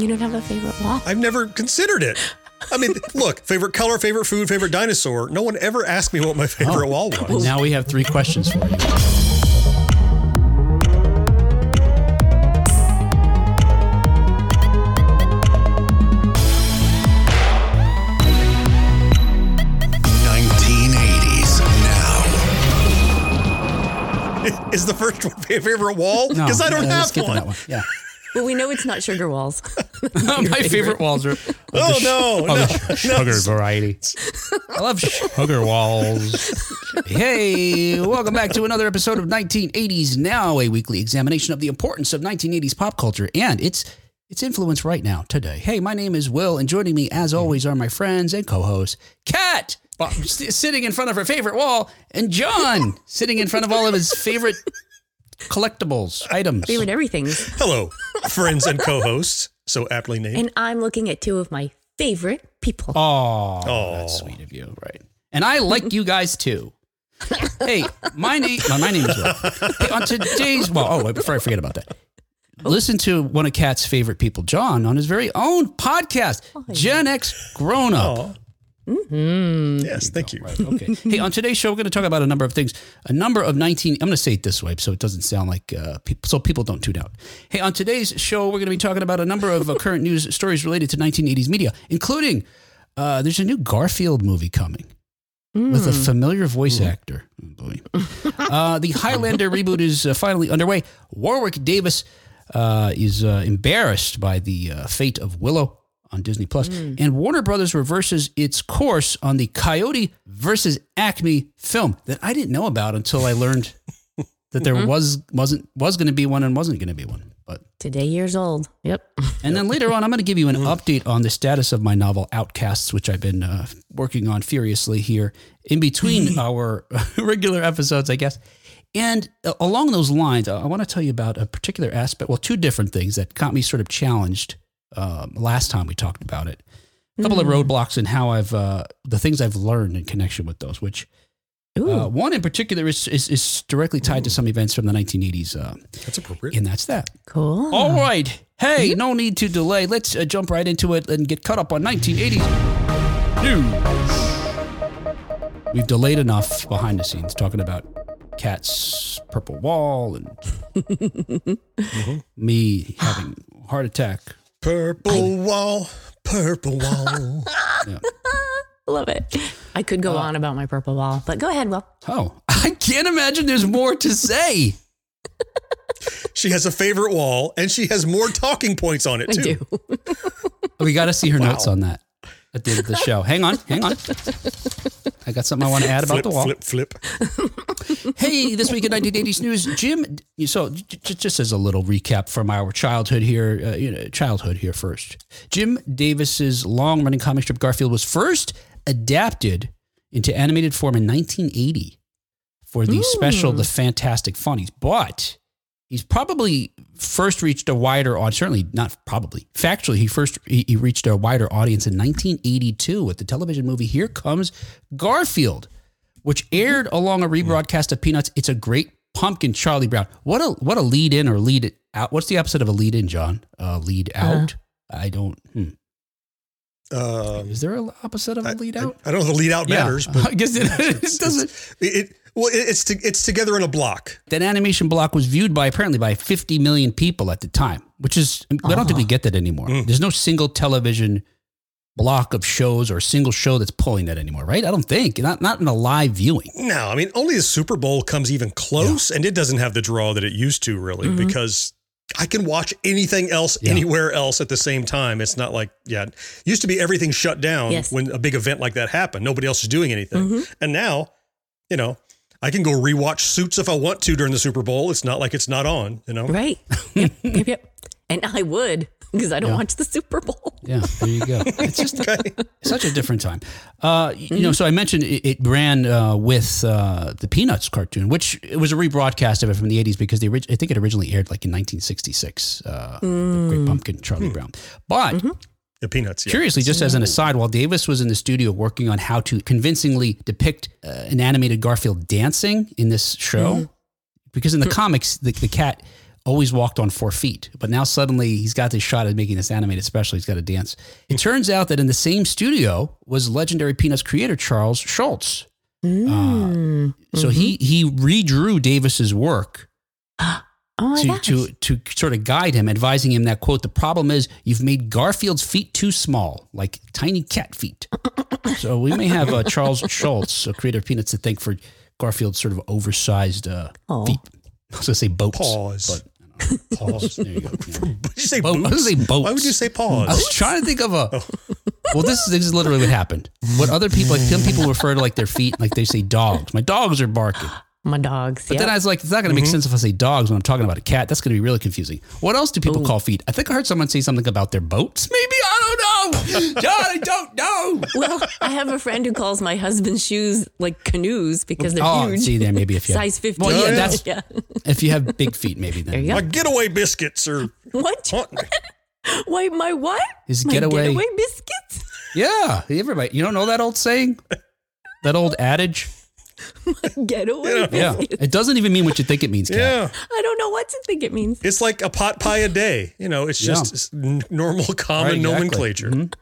You don't have a favorite wall? I've never considered it. I mean, look, favorite color, favorite food, favorite dinosaur. No one ever asked me what my favorite wall was. Now we have three questions for you. now. Is the first one favorite wall? No, Because I don't uh, have one. that one. Yeah. Well, we know it's not sugar walls. My favorite walls are. Oh, no, no, the sh- sugar variety. I love sugar walls. Hey, welcome back to another episode of 1980s Now, a weekly examination of the importance of 1980s pop culture and its its influence right now, today. Hey, my name is Will, and joining me, as always, are my friends and co-hosts, Kat, sitting in front of her favorite wall, and Jon, sitting in front of all of his favorite collectibles, items. Favorite everything. Hello, friends and co-hosts, so aptly named. And I'm looking at two of my favorite people. Oh, Oh. that's sweet of you, right? And I like you guys too. hey, my name, no, my name is Will. Hey, on today's, well, oh, wait, before I forget about that, listen to one of Kat's favorite people, Jon, on his very own podcast, oh, Gen X Grown Up. Oh, Mm. yes, thank you. Right, okay. hey, on today's show, we're going to talk about a number of things. A number of 19, I'm going to say it this way so it doesn't sound like uh, people, so people don't tune out. Hey, on today's show, we're going to be talking about a number of uh, current news stories related to 1980s media, including uh, there's a new Garfield movie coming with a familiar voice actor. Oh, boy. Uh, the Highlander reboot is uh, finally underway. Warwick Davis uh, is uh, embarrassed by the uh, fate of Willow on Disney Plus, and Warner Brothers reverses its course on the Coyote versus Acme film that I didn't know about until I learned that there was wasn't was going to be one and wasn't going to be one. But Today years old. Yep. and then later on, I'm going to give you an update on the status of my novel Outcasts, which I've been uh, working on furiously here in between our regular episodes, I guess. And uh, along those lines, I want to tell you about a particular aspect, well, two different things that got me sort of challenged um, last time we talked about it. A couple of roadblocks and how I've, uh, the things I've learned in connection with those, which uh, one in particular is, is, is directly tied to some events from the 1980s. Uh, That's appropriate. and that's that. cool. All right. Hey, no need to delay. Let's uh, jump right into it and get caught up on 1980s news. We've delayed enough behind the scenes talking about Kat's purple wall and me having heart attack. Purple wall, purple wall. Love it. I could go on about my purple wall, but go ahead, Will. Oh, I can't imagine there's more to say. she has a favorite wall, and she has more talking points on it I too. do. We got to see her notes on that at the end of the show. Hang on, hang on. I got something I want to add about Flip, the wall. flip, flip. Hey, this week in 1980s news, Jim. So, j- j- just as a little recap from our childhood here, uh, you know, childhood here first. Jim Davis's long-running comic strip Garfield was first adapted into animated form in 1980 for the special The Fantastic Funnies, but he's probably first reached a wider audience. Certainly not probably. Factually, he first he, he reached a wider audience in 1982 with the television movie Here Comes Garfield, which aired along a rebroadcast of Peanuts. It's a great pumpkin Charlie Brown. What a what a lead in or lead out. What's the opposite of a lead in, Jon? Uh, lead out. I don't. Hmm. Um, Is there an opposite of a lead out? I don't know if the lead out matters, yeah. but I guess it, it doesn't. It, it well, it's to, it's together in a block. that animation block was viewed by apparently by 50 million people at the time, which is I don't think we uh-huh. get that anymore. Mm. There's no single television block of shows or a single show that's pulling that anymore, right? I don't think not not in a live viewing. No, I mean only the Super Bowl comes even close, and it doesn't have the draw that it used to, really, mm-hmm. because I can watch anything else Yeah. anywhere else at the same time. It's not like yeah, it used to be everything shut down Yes. when a big event like that happened. Nobody else is doing anything, mm-hmm. and now, you know. I can go rewatch Suits if I want to during the Super Bowl. It's not like it's not on, you know. Right. Yep. yep. Yep. And I would because I don't watch the Super Bowl. Yeah, there you go. It's just such a different time. Uh, You know, so I mentioned it, it ran uh, with uh, the Peanuts cartoon, which it was a rebroadcast of it from the 80s because the orig- I think it originally aired like in 1966, uh, the Great Pumpkin, Charlie Brown. But The Peanuts. Yeah. Curiously, just as an aside, while Davis was in the studio working on how to convincingly depict uh, an animated Garfield dancing in this show, because in the comics, the, the cat always walked on four feet. But now suddenly he's got this shot at making this animated special. He's got to dance. It turns out that in the same studio was legendary Peanuts creator Charles Schulz. Mm. So he he redrew Davis's work oh to, gosh. to to sort of guide him, advising him that quote: "The problem is you've made Garfield's feet too small, like tiny cat feet." so we may have uh, Charles Schulz, a creator of Peanuts, to thank for Garfield's sort of oversized uh, Oh. feet. I was gonna say boats. Pause. But Pause. there you go. yeah. Did you say Boat- I was gonna say boats. Why would you say paws? I was trying to think of a. Oh. Well, this, this is literally what happened. What other people, like some people refer to like their feet, like they say dogs. My dogs are barking. My dogs. But yeah. then I was like, it's not going to make Mm-hmm. sense if I say dogs when I'm talking about a cat. That's going to be really confusing. What else do people call feet? I think I heard someone say something about their boats. Maybe I don't know. Jon, I don't know. well, I have a friend who calls my husband's shoes like canoes because they're Oh, huge. see there, maybe if you have, Size 15. Well, yeah, yeah. that's yeah. if you have big feet, maybe then. There you My getaway biscuits are What? haunting me. Why, my what? His my getaway- getaway biscuits? Yeah, everybody. You don't know that old saying, that old adage. Getaway Yeah, biscuits? it doesn't even mean what you think it means. Kat. Yeah. I don't know what to think it means. It's like a pot pie a day. You know, it's just s- n- normal common Right, exactly. nomenclature. Mhm.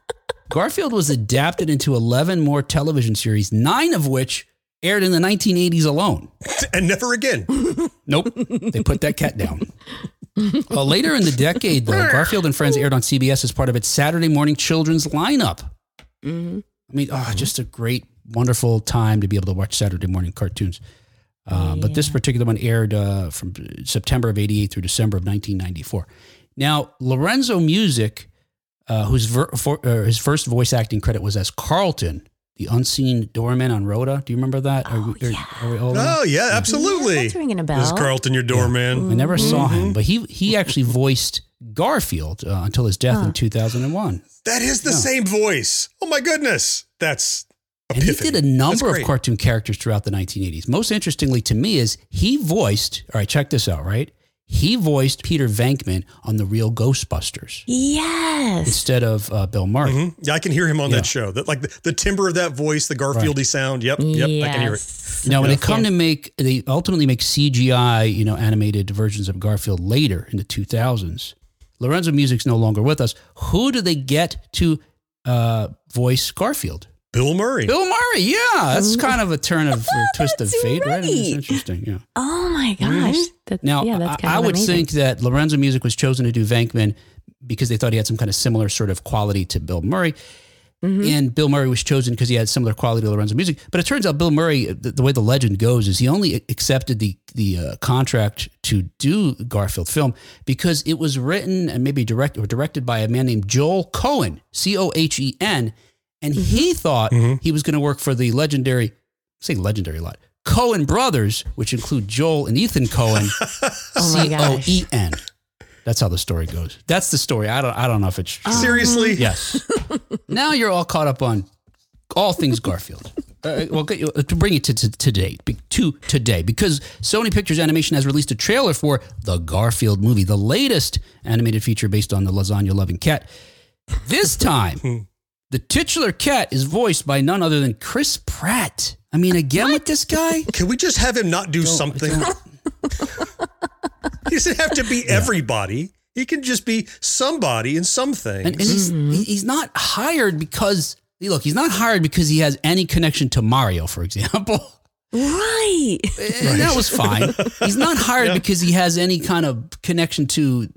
Garfield was adapted into 11 more television series, nine of which aired in the 1980s alone. And never again. Nope, they put that cat down. Uh, later in the decade, though, Garfield and Friends aired on CBS as part of its Saturday morning children's lineup. Mhm. I mean, oh, just a great, wonderful time to be able to watch Saturday morning cartoons. Uh, But this particular one aired uh, from September of 88 through December of 1994. Now, Lorenzo Music, uh, whose ver- for, uh, his first voice acting credit was as Carlton, the unseen doorman on Rhoda. Do you remember that? Are, we, are, are we old? Oh, yeah, Yeah, absolutely. that's ringing a This is. Carlton, your doorman. I never saw him, but he he actually voiced Garfield uh, until his death in 2001. That is the same voice. Oh, my goodness. That's And he did a number of cartoon characters throughout the 1980s. Most interestingly to me is he voiced, all right, check this out, right? He voiced Peter Venkman on The Real Ghostbusters Yes. instead of uh, Bill Murray. Mhm. Yeah, I can hear him on Yeah. that show. That like the, the timbre of that voice, the Garfieldy sound. Yep, yep, I can hear it. Yes. Now, when Yes, they come yes. to make, they ultimately make CGI, you know, animated versions of Garfield later in the 2000s. Lorenzo Music's no longer with us. Who do they get to uh, voice Garfield? Bill Murray. Bill Murray, yeah, that's kind of a turn of or twist of fate, right? It's interesting, yeah. Oh my gosh. That, Now, yeah, that's kind I, I would amazing. think that Lorenzo Music was chosen to do Venkman because they thought he had some kind of similar sort of quality to Bill Murray. Mm-hmm. And Bill Murray was chosen because he had similar quality to Lorenzo Music. But it turns out Bill Murray, the, the way the legend goes, is he only accepted the the uh, contract to do Garfield film because it was written and maybe direct or directed by a man named Joel Cohen, C O H E N, and Mm-hmm. he thought he was going to work for the legendary, say legendary a lot, Coen brothers, which include Joel and Ethan Coen, Oh my C O gosh. E N. That's how the story goes. That's the story. I don't. I don't know if it's true. Seriously? Yes. now you're all caught up on all things Garfield. Uh, well, get you, uh, to bring it to, to today, to today, because Sony Pictures Animation has released a trailer for the Garfield movie, the latest animated feature based on the lasagna loving cat. This time, the titular cat is voiced by none other than Chris Pratt. I mean, again with this guy. Can we just have him not do something? he doesn't have to be everybody. He can just be somebody in some things. And, and he's, mm-hmm. he's not hired because look, he's not hired because he has any connection to Mario, for example. Right. And that was fine. He's not hired because he has any kind of connection to,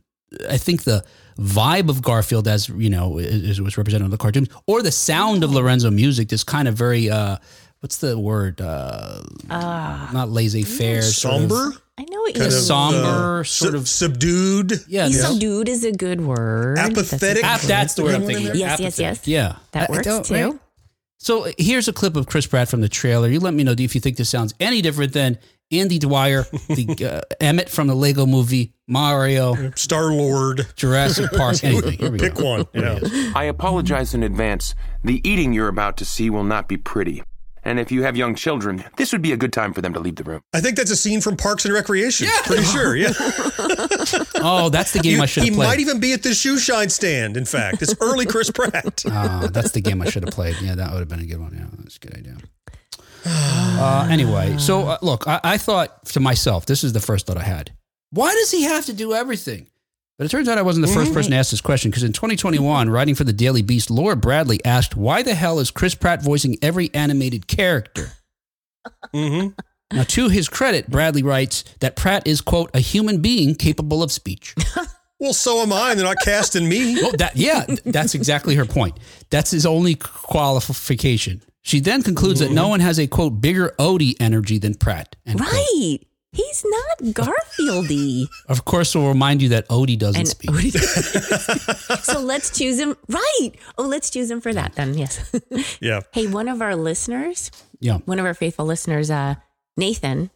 I think, the vibe of Garfield as, you know, as it was represented in the cartoons, or the sound of Lorenzo Music, this kind of very, uh, what's the word? Uh, not laissez faire. sort of- Somber? I know what Kind you of, somber, uh, sort sub- of- subdued. Yeah. mean. this- Subdued is a good word. That's a Apathetic? that's the word I'm thinking. one of. in Yes, yes, yes. Yeah. That I- I works don't- too. right? So here's a clip of Chris Pratt from the trailer. You let me know if you think this sounds any different than Andy Dwyer, the uh, Emmett from the Lego Movie, Mario, Star Lord. Jurassic Park, anything. Here we Pick go. one. Yeah. I apologize in advance. The eating you're about to see will not be pretty. And if you have young children, this would be a good time for them to leave the room. I think that's a scene from Parks and Recreation. Yeah. Pretty sure. Yeah. Oh, that's the game I should have played. he might even be at the shoe shine stand. In fact, it's early Chris Pratt. Ah, that's the game I should have played. Yeah, that would have been a good one. Yeah, that's a good idea. Uh, anyway, so uh, look, I, I thought to myself, this is the first thought I had. Why does he have to do everything? But it turns out I wasn't the first person to ask this question because in 2021, writing for the Daily Beast, Laura Bradley asked, Why the hell is Chris Pratt voicing every animated character? hmm Now, to his credit, Bradley writes that Pratt is, quote, a human being capable of speech. Well, so am I. They're not casting me. Well, that, yeah, that's exactly her point. That's his only qualification. She then concludes that no one has a, quote, bigger Odie energy than Pratt. end quote. Right. He's not Garfieldy. Of course, we'll remind you that Odie doesn't and speak. so let's choose him. Right. Oh, let's choose him for that then. Yes. Yeah. hey, one of our listeners, Yeah. one of our faithful listeners, uh, Nathan,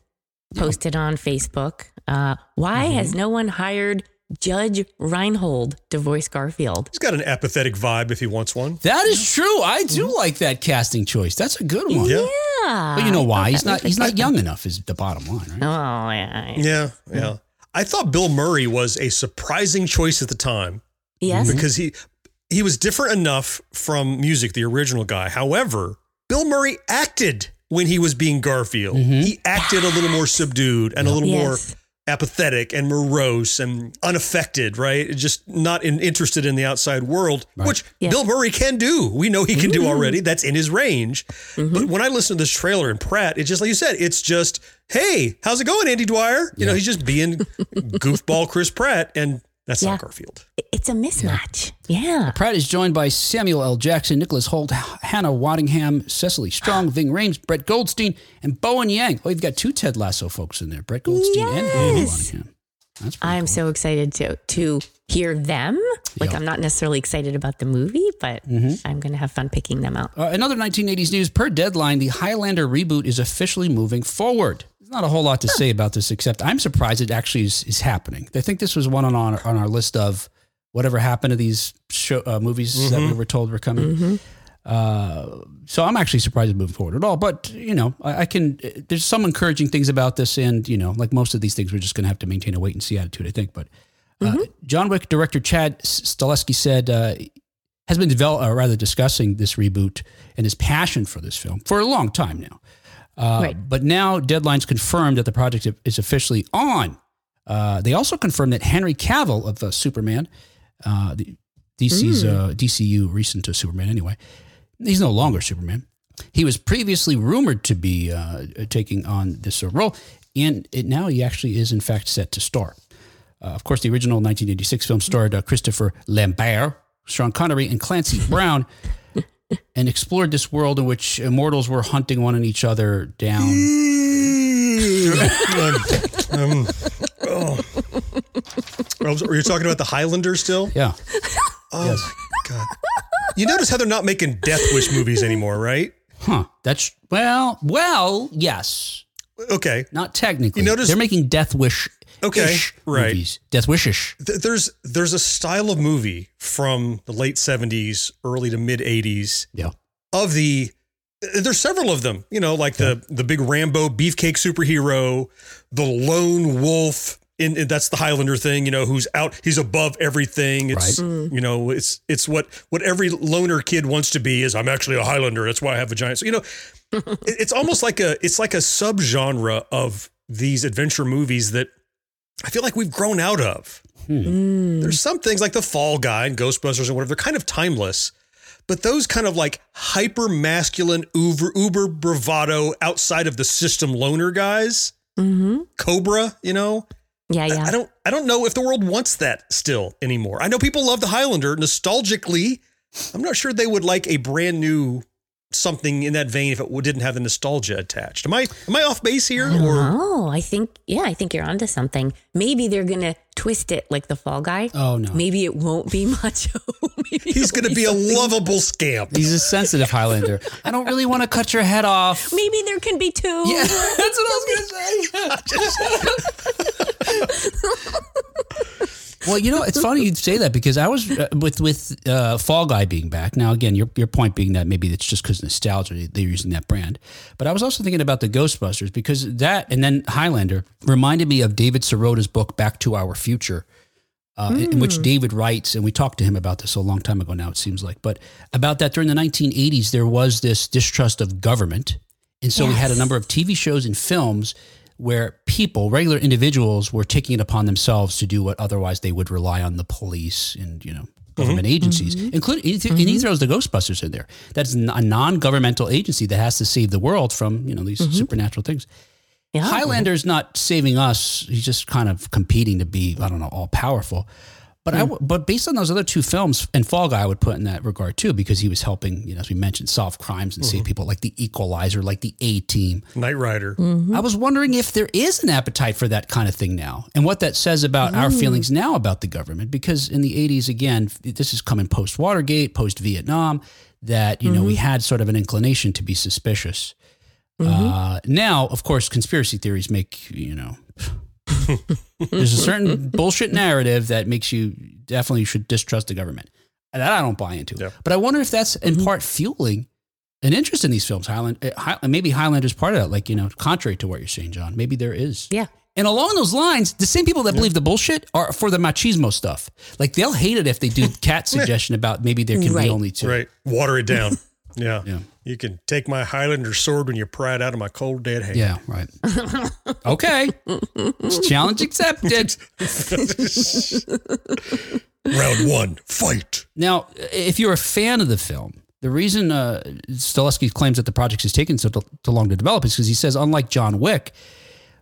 posted on Facebook. Uh, why Mm-hmm. has no one hired Judge Reinhold to voice Garfield? He's got an apathetic vibe if he wants one. That is true. I do mm-hmm. like that casting choice. That's a good one. Yeah. Yeah. But you know why? He's not he's not young enough is the bottom line, right? Oh, yeah. Yeah. Yeah. I thought Bill Murray was a surprising choice at the time Yes. because he he was different enough from Music, the original guy. However, Bill Murray acted when he was being Garfield. Mm-hmm. He acted a little more subdued and a little more Yes. Apathetic and morose and unaffected, right? Just not in, interested in the outside world, which Yeah. Bill Murray can do. We know he can do mm-hmm. already. That's in his range. Mm-hmm. But when I listen to this trailer and Pratt, it's just like you said, it's just, hey, how's it going, Andy Dwyer? You know, he's just being goofball Chris Pratt, and that's Yeah. not Garfield. It's a mismatch. Yeah. Pratt is joined by Samuel L. Jackson, Nicholas Hoult, Hannah Waddingham, Cecily Strong, Ving Rhames, Brett Goldstein, and Bowen Yang. Oh, you've got two Ted Lasso folks in there, Brett Goldstein and Hannah Waddingham. That's pretty I'm cool. so excited to to hear them. Like Yeah. I'm not necessarily excited about the movie, but I'm going to have fun picking them out. Uh, another 1980s news per deadline, the Highlander reboot is officially moving forward. There's not a whole lot to say about this, except I'm surprised it actually is, is happening. I think this was one on our, on our list of whatever happened to these show, uh, movies that we were told were coming. Uh, so I'm actually surprised it's moving forward at all. But you know, I, I can. There's some encouraging things about this, and you know, like most of these things, we're just going to have to maintain a wait and see attitude, I think. But uh, John Wick director Chad Stahelski said uh, has been develop, or rather discussing this reboot and his passion for this film for a long time now. Uh, Right. But now Deadline's confirmed that the project is officially on. Uh, they also confirmed that Henry Cavill of uh, Superman, uh, the DC's uh, DCU recent to Superman anyway, he's no longer Superman. He was previously rumored to be uh, taking on this role, and it, now he actually is in fact set to star. Uh, of course, the original 1986 film starred uh, Christopher Lambert, Sean Connery, and Clancy Brown, and explored this world in which immortals were hunting one and each other down. um, oh. Are you talking about the Highlander still? Yeah, Oh my god! You notice how they're not making Death Wish movies anymore, right? huh? That's well, well, yes, Okay, not technically. You notice- they're making Death Wish. Okay, right. Movies. Death Wishish. Th- there's there's a style of movie from the late '70s, early to mid '80s Yeah. of the. Uh, there's several of them, you know, like the the big Rambo beefcake superhero, the lone wolf. In, in- that's the Highlander thing, you know, who's out, he's above everything. It's mm-hmm. you know, it's it's what what every loner kid wants to be. Is I'm actually a Highlander. That's why I have a giant. So you know, it- it's almost like a it's like a subgenre of these adventure movies that I feel like we've grown out of. There's some things like the Fall Guy and Ghostbusters and whatever. They're kind of timeless, but those kind of like hyper masculine, uber uber bravado outside of the system loner guys, Mm-hmm. Cobra. You know, Yeah, I- yeah. I, don't I don't know if the world wants that still anymore. I know people love the Highlander nostalgically. I'm not sure they would like a brand new something in that vein if it didn't have the nostalgia attached. Am I am I off base here? Oh, I think yeah, I think you're onto something. Maybe they're gonna twist it like the Fall Guy. Oh no. Maybe it won't be macho. Maybe He's going to be a lovable scamp. He's a sensitive Highlander. I don't really want to cut your head off. Maybe there can be two. Yeah, that's what I was gonna say. Well, you know, it's funny you say that because I was uh, with with uh, Fall Guy being back. Now, again, your your point being that maybe it's just because nostalgia they're using that brand. But I was also thinking about the Ghostbusters because that and then Highlander reminded me of David Sirota's book Back to Our Future. Uh, in- in which David writes, and we talked to him about this a long time ago now, it seems like, but about that during the 1980s, there was this distrust of government. And so we had a number of TV shows and films where people, regular individuals, were taking it upon themselves to do what otherwise they would rely on the police and you know mm-hmm. government mm-hmm. agencies, including and he throws the Ghostbusters in there. That's a non-governmental agency that has to save the world from you know these mm-hmm. supernatural things. Yeah. Highlander's not saving us. He's just kind of competing to be, I don't know, all powerful. But I, hmm. w- but based on those other two films, and Fall Guy, I would put in that regard too, because he was helping, you know, as we mentioned, solve crimes and save mm-hmm. people, like the Equalizer, like the A Team. Knight Rider. Mm-hmm. I was wondering if there is an appetite for that kind of thing now, and what that says about our mm. feelings now about the government. Because in the '80s, again, this is coming post Watergate, post Vietnam, that you know we mm-hmm. had sort of an inclination to be suspicious. Uh, now, of course, conspiracy theories make you know. There's a certain bullshit narrative that makes you definitely should distrust the government. And that I don't buy into. Yeah. But I wonder if that's in part fueling an interest in these films. Highland, uh, High, maybe Highlander's part of that. Like you know, contrary to what you're saying, Jon. Maybe there is. Yeah. And along those lines, the same people that believe the bullshit are for the machismo stuff. Like they'll hate it if they do Kat suggestion about maybe there can Right. be only two. Right. Water it down. Yeah. Yeah. You can take my Highlander sword when you pry it out of my cold dead hand. Yeah, right. okay. Challenge accepted. Round one, fight. Now, if you're a fan of the film, the reason uh, Stahelski claims that the project has taken so, so long to develop is because he says, unlike John Wick,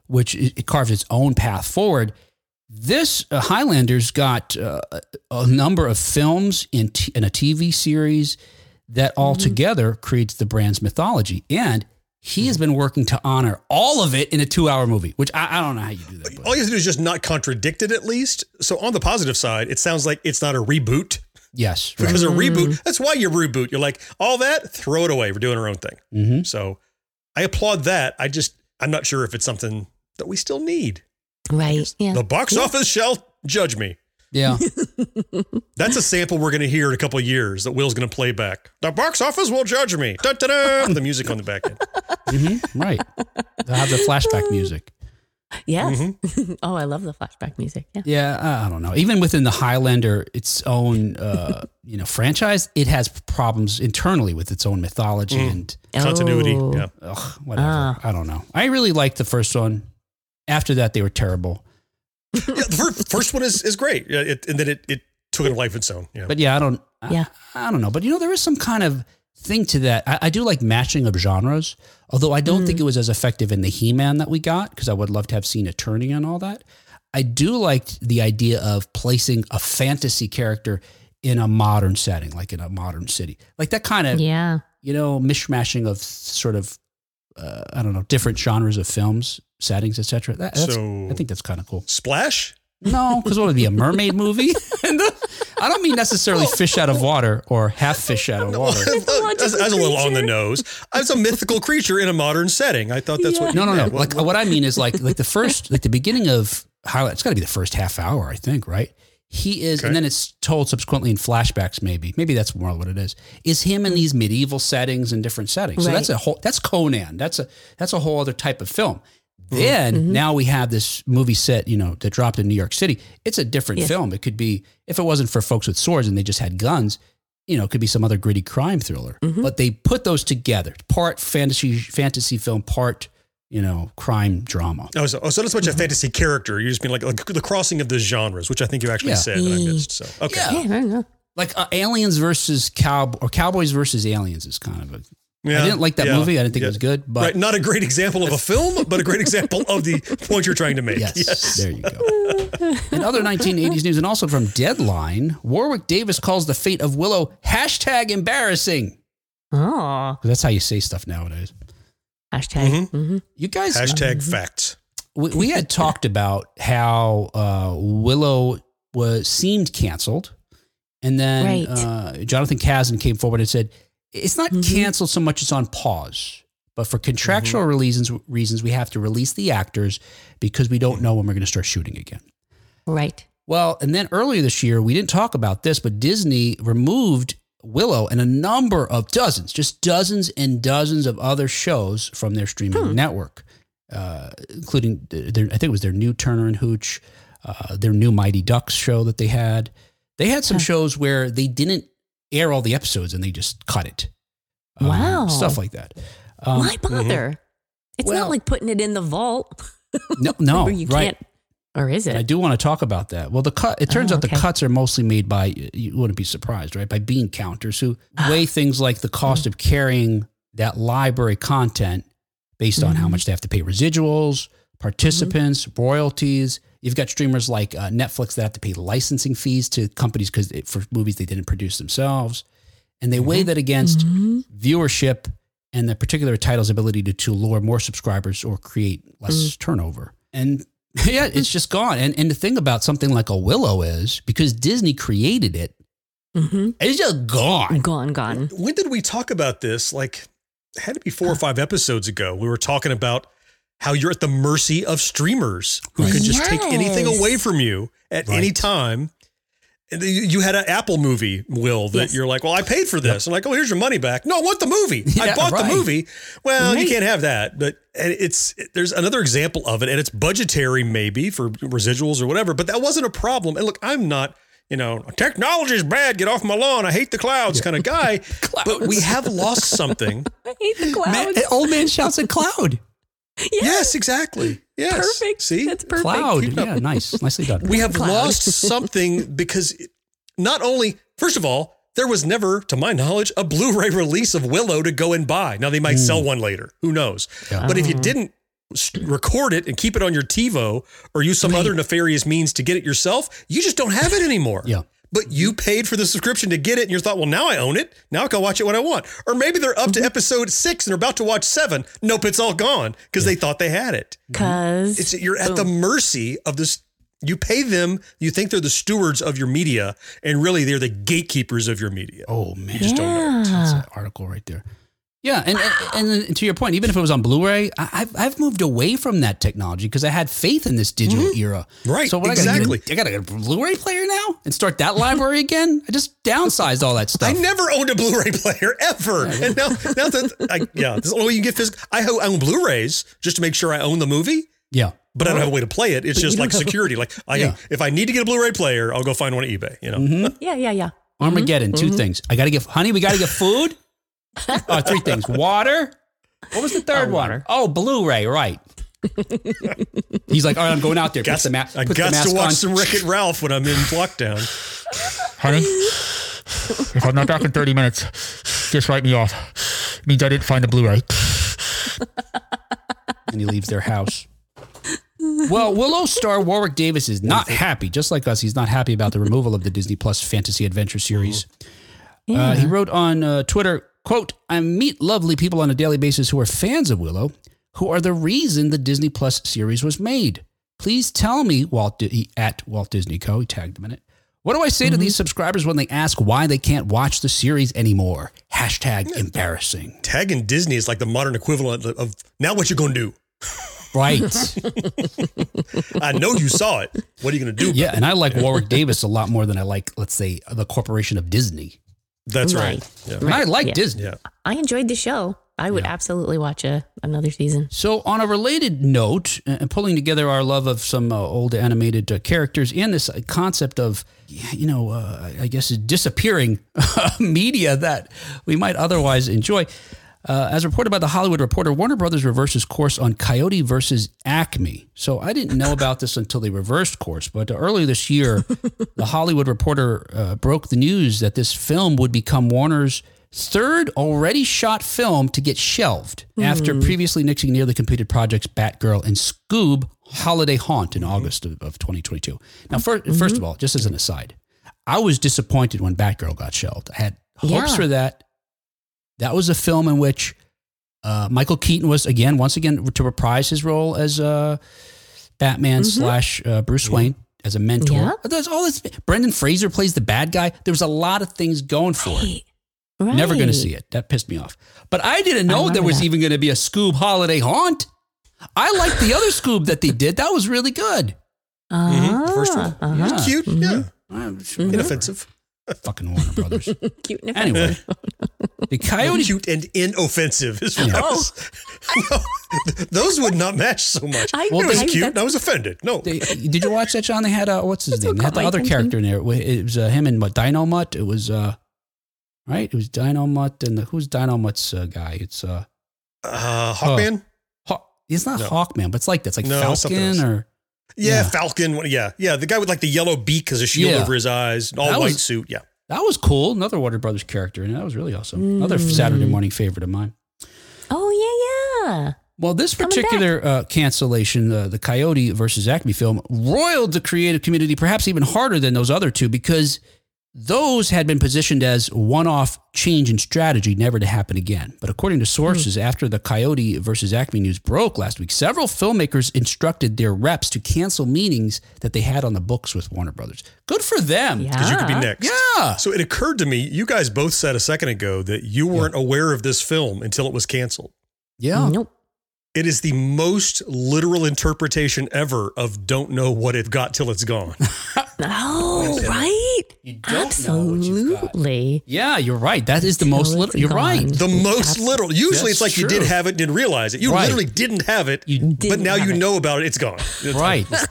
which it it carves its own path forward, this uh, Highlander's got uh, a number of films in, t- in a TV series that all together creates the brand's mythology. And he has been working to honor all of it in a two hour movie, which I, I don't know how you do that. but- All you have to do is just not contradict it at least. So on the positive side, it sounds like it's not a reboot. yes. Right. Because a reboot, that's why you reboot. You're like, all that, throw it away. We're doing our own thing. Mhm. So I applaud that. I just, I'm not sure if it's something that we still need. Right. Yeah. The box office shall judge me. Yeah. That's a sample we're going to hear in a couple of years that Will's going to play back. The box office will judge me. Da, da, da, the music on the back end. hmm Right. They'll have the flashback music. Yes. Mm-hmm. oh, I love the flashback music. Yeah. Yeah, I- I don't know. Even within the Highlander, its own uh, you know franchise, it has problems internally with its own mythology and Continuity. Oh. Yeah. ugh, whatever. Ah. I don't know. I really liked the first one. After that, they were terrible. yeah the first, first one is, is great. Yeah, it, and then it, it took a life of its own. Yeah. But yeah, I don't. I- Yeah. I, don't know. But you know, there is some kind of thing to that. I, I do like matching of genres, although I don't think mm. it was as effective in the He-Man that we got because I would love to have seen Eternia and all that. I do like the idea of placing a fantasy character in a modern setting, like in a modern city, like that kind of Yeah. you know mishmashing of sort of uh, I don't know different genres of films, settings, etc. That, that's So- I think that's kind of cool. Splash? No, because what would it be a mermaid movie? And the- I don't mean necessarily fish out of water or half fish out of water. That's, that's a little on the nose. As a mythical creature in a modern setting. I thought that's what. No, no, no. meant. Like what I mean is like like the first like the beginning of Highlight. It's got to be the first half hour, I think, right? He is, Okay. and then it's told subsequently in flashbacks. Maybe, maybe that's more what it is. Is him in these medieval settings and different settings. So that's a whole. That's Conan. That's a that's a whole other type of film. Mm-hmm. Then mm-hmm. now we have this movie set, you know, that dropped in New York City. It's a different Yes. film. It could be if it wasn't for folks with swords and they just had guns, you know, it could be some other gritty crime thriller. Mm-hmm. But they put those together, part fantasy fantasy film, part you know, crime drama. Oh, so, oh, so not so much a fantasy character. You're just being like, like the crossing of the genres, which I think you actually Yeah. said and I missed. So okay, Yeah. Yeah. I don't know. Like uh, aliens versus cow or cowboys versus aliens is kind of a. I Yeah, I didn't like that yeah, movie. I didn't think yeah. it was good, but right, not a great example of a film, but a great example of the point you're trying to make. Yes, there you go. In other 1980s news, and also from Deadline, Warwick Davis calls the fate of Willow hashtag embarrassing. Oh. 'Cause That's how you say stuff nowadays. Hashtag. hmm You guys, Hashtag facts. we, we had talked about how uh, Willow was seemed canceled, and then Right. uh, Jonathan Kasdan came forward and said it's not Mhm. canceled so much; it's on pause. But for contractual reasons, reasons we have to release the actors because we don't know when we're going to start shooting again. Right. Well, and then earlier this year, we didn't talk about this, but Disney removed Willow and a number of dozens, just dozens and dozens of other shows from their streaming network, uh, including their, I think it was their new Turner and Hooch, uh, their new Mighty Ducks show that they had. They had some Huh. shows where they didn't air all the episodes and they just cut it. Um, Wow. Stuff like that. Um, Why bother? It's well- not like putting it in the vault. No, no, Or you right. can't, or is And I do want to talk about that. Well, the cut. It turns Oh, out the cuts are mostly made by. You wouldn't be surprised, right? By bean counters who weigh things like the cost of carrying that library content based on how Mhm. much they have to pay residuals, participants, royalties. You've got streamers like uh, Netflix that have to pay licensing fees to companies because for movies they didn't produce themselves, and they weigh that against Mhm. viewership and the particular title's ability to, to lure more subscribers or create less Mm. turnover. And yeah, it's just gone. And and the thing about something like a Willow is because Disney created it, Mhm. it's just gone. Gone, gone. When did we talk about this? Like, it had to be four or five episodes ago. We were talking about how you're at the mercy of streamers who Right. can just take anything away from you at any time. And you you had an Apple movie, Will, that Yes. you're like, well, I paid for this. I'm like, oh, here's your money back. No, I want the movie. I bought right. the movie. Well, you can't have that. But and it's there's another example of it, and it's budgetary maybe for residuals or whatever. But that wasn't a problem. And look, I'm not. You know, technology is bad. Get off my lawn. I hate the clouds, kind of guy. But we have lost something. I hate the clouds. Man, old man shouts at cloud. Yes, exactly. Yes. Perfect. See, That's perfect. Cloud. Yeah, nice. Nicely done. we have Cloud. lost something because not only, first of all, there was never, to my knowledge, a Blu-ray release of Willow to go and buy. Now they might hmm. sell one later. Who knows? Yeah. But if you Oh. didn't record it and keep it on your TiVo or use some other nefarious means to get it yourself, you just don't have it anymore. Yeah. But you mm-hmm. paid for the subscription to get it, and you thought, well, now I own it. Now I can watch it when I want. Or maybe they're up to mm-hmm. episode six and they're about to watch seven. Nope, it's all gone because they thought they had it. Because It's you're at the mercy of this. You pay them. You think they're the stewards of your media, and really they're the gatekeepers of your media. Oh man, just don't know. that's an article right there. Yeah, and, and and to your point, even if it was on Blu-ray, I- I've I've moved away from that technology because I had faith in this digital era. Right, So what exactly. I got, I got a Blu-ray player now and start that library again. I just downsized all that stuff. I never owned a Blu-ray player ever, and now now that I, yeah, this is the only way you can get physical. I ho- own Blu-rays just to make sure I own the movie, yeah. but I don't have a way to play it. It's But just like don't security. Like I, Yeah. if I need to get a Blu-ray player, I'll go find one at eBay. You know, Mhm. yeah, yeah, yeah. Armageddon. Two Mm-hmm. things. I got to get honey. We got to get food. oh, three things. Water. What was the third Oh, one? water. Oh, Blu-ray. Right. He's like, all right, I'm going out there. got the, ma- I put the got mask to watch on. some Wreck It Ralph when I'm in lockdown. Honey, if I'm not back in 30 minutes, just write me off. means I didn't find the Blu-ray. and he leaves their house. Well, Willow star Warwick Davis is not happy. Just like us, he's not happy about the removal of the Disney Plus fantasy adventure series. Uh, he wrote on uh, Twitter, "quote I meet lovely people on a daily basis who are fans of Willow, who are the reason the Disney Plus series was made. Please tell me, Walt Di- at Walt Disney Co. He tagged him in it. What do I say to these mm-hmm. subscribers when they ask why they can't watch the series anymore? Hashtag embarrassing. Tagging Disney is like the modern equivalent of, of now what you gonna do? Right. I know you saw it. What are you gonna do? Yeah, and I like Warwick Davis a lot more than I like, let's say, the corporation of Disney. That's right. Right. Yeah. And I like Yeah. Disney. Yeah. I enjoyed the show. I would absolutely watch a another season. So, on a related note, uh, and pulling together our love of some uh, old animated uh, characters and this uh, concept of, you know, uh, I guess disappearing media that we might otherwise enjoy. Uh, as reported by the Hollywood Reporter, Warner Brothers reverses course on Coyote versus Acme. So I didn't know about this until they reversed course. But earlier this year, the Hollywood Reporter uh, broke the news that this film would become Warner's third already shot film to get shelved after previously nixing nearly completed projects Batgirl and Scoob Holiday Haunt in August of, of 2022. Now, fir- first of all, just as an aside, I was disappointed when Batgirl got shelved. I had hopes Yeah. for that. That was a film in which uh, Michael Keaton was again, once again, to reprise his role as uh, Batman slash uh, Bruce Wayne as a mentor. Yeah. There's all this. Brendan Fraser plays the bad guy. There was a lot of things going for it. Right. Right. Never going to see it. That pissed me off. But I didn't know remember there was that. even going to be a Scoob Holiday Haunt. I liked the other Scoob that they did. That was really good. Mhm. The first one. Uh-huh. It's cute. Yeah. Uh, Inoffensive. Fucking Warner Brothers. Cute and Anyway, the Coyote. Cute and inoffensive is what I Oh. was. No, those would not match so much. I- it was I- cute and I was offended. No. They, did you watch that, Jon? They had uh, what's his That's name? what They had caught the my other character in there. It was uh, him and what, Dynomutt. It was uh, right. It was Dynomutt and the, who's Dynomutt's uh, guy? It's uh, Uh, Hawkman? Haw- It's not No. Hawkman, but it's like that's like No, something Falcon else. or Yeah, Yeah. Falcon. Yeah, yeah. The guy with like the yellow beak as a shield Yeah. over his eyes, all That white was- suit. Yeah. that was cool. Another Warner Brothers character, and that was really awesome. Another Mm. Saturday morning favorite of mine. Oh yeah, yeah. Well, this particular uh, cancellation, uh, the Coyote versus Acme film, roiled the creative community perhaps even harder than those other two because those had been positioned as one off change in strategy, never to happen again. But according to sources, hmm. after the Coyote versus Acme news broke last week, several filmmakers instructed their reps to cancel meetings that they had on the books with Warner Brothers. Good for them. Yeah. Because you could be next. Yeah. So it occurred to me, you guys both said a second ago that you weren't aware of this film until it was canceled. Yeah. Nope. It is the most literal interpretation ever of don't know what it got till it's gone. Oh, right. You don't know what you've got. Absolutely. Yeah, you're right. That is the most Till little. You're gone. right. The most That's- literal. Usually it's like you did have it, didn't realize it. You Right. literally didn't have it, You but didn't but now you it. know about it. It's gone. That's- Right. that's.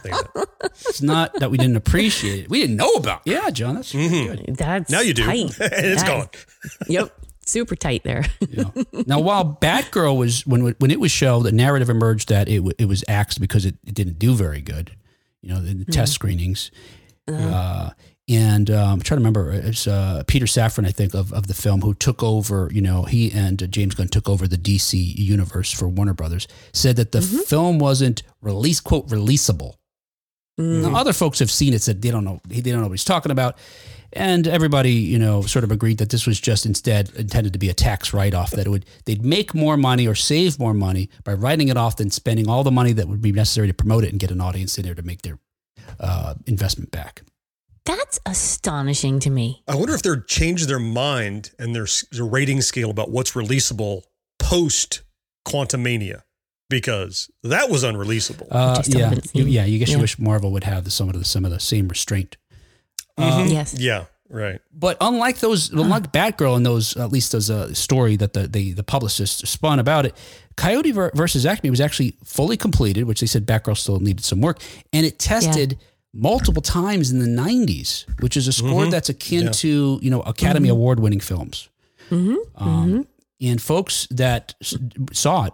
It's not that we didn't appreciate it. We didn't know about. Yeah, Jon, that's mm-hmm. good. That's Now you do. tight. and it's That- gone. Yep. Super tight there. Yeah. Now, while Batgirl was when when it was shown, the narrative emerged that it w- it was axed because it, it didn't do very good. You know, the, the test mm. screenings. Uh-huh. uh and um, I'm trying to remember, it's uh, Peter Safran, I think, of, of the film, who took over. You know, he and uh, James Gunn took over the DC universe for Warner Brothers. Said that the film wasn't release quote releasable. Now, other folks have seen it, said they don't know, they don't know what he's talking about, and everybody, you know, sort of agreed that this was just instead intended to be a tax write-off. That it would they'd make more money or save more money by writing it off than spending all the money that would be necessary to promote it and get an audience in there to make their uh, investment back. That's astonishing to me. I wonder if they're changed their mind and their, their rating scale about what's releasable post Quantumania because that was unreleasable. Uh, yeah, you, yeah. You guess you wish Marvel would have the, some of the some of the same restraint. Um, yes. yeah, right. But unlike those, unlike Batgirl and those, at least as a story that the the, the publicist spun about it, Coyote versus Acme was actually fully completed, which they said Batgirl still needed some work, and it tested multiple times in the '90s, which is a score that's akin Yeah. to you know Academy Award winning films. Mm-hmm. Um, And folks that saw it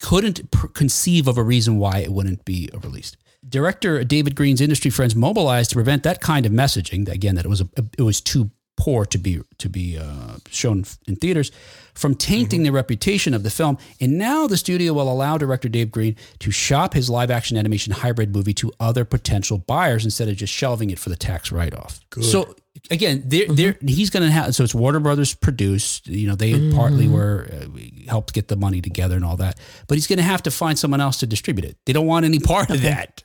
couldn't pr- conceive of a reason why it wouldn't be released. Director David Green's industry friends mobilized to prevent that kind of messaging. Again, that it was a, it was too poor to be to be uh, shown in theaters, from tainting the reputation of the film. And now the studio will allow director Dave Green to shop his live action animation hybrid movie to other potential buyers instead of just shelving it for the tax write off. So again, they're, they're, he's going to have so it's Warner Brothers produced. You know, they partly were uh, helped get the money together and all that, but he's going to have to find someone else to distribute it. They don't want any part of that.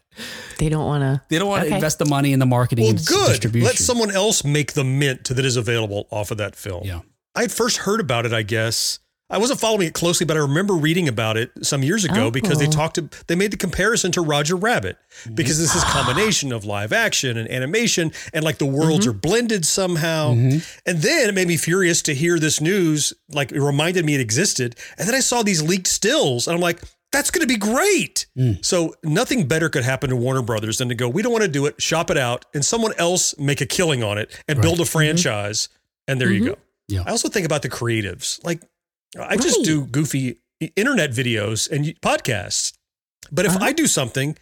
They don't want to. They don't want to Okay. invest the money in the marketing Well, and s- good. distribution. Let someone else make the mint that is available off of that film. Yeah. I had first heard about it, I guess. I wasn't following it closely, but I remember reading about it some years ago oh. because they Oh. talked to, they made the comparison to Roger Rabbit because this is combination of live action and animation and like the worlds mm-hmm. are blended somehow. Mm-hmm. And then it made me furious to hear this news. Like it reminded me it existed. And then I saw these leaked stills and I'm like, that's going to be great. Mm. So nothing better could happen to Warner Brothers than to go, we don't want to do it, shop it out, and someone else make a killing on it and build a mm-hmm. franchise. And there you mm-hmm. go. Yeah. I also think about the creatives. Like I just do goofy internet videos and podcasts. But if uh-huh. I do something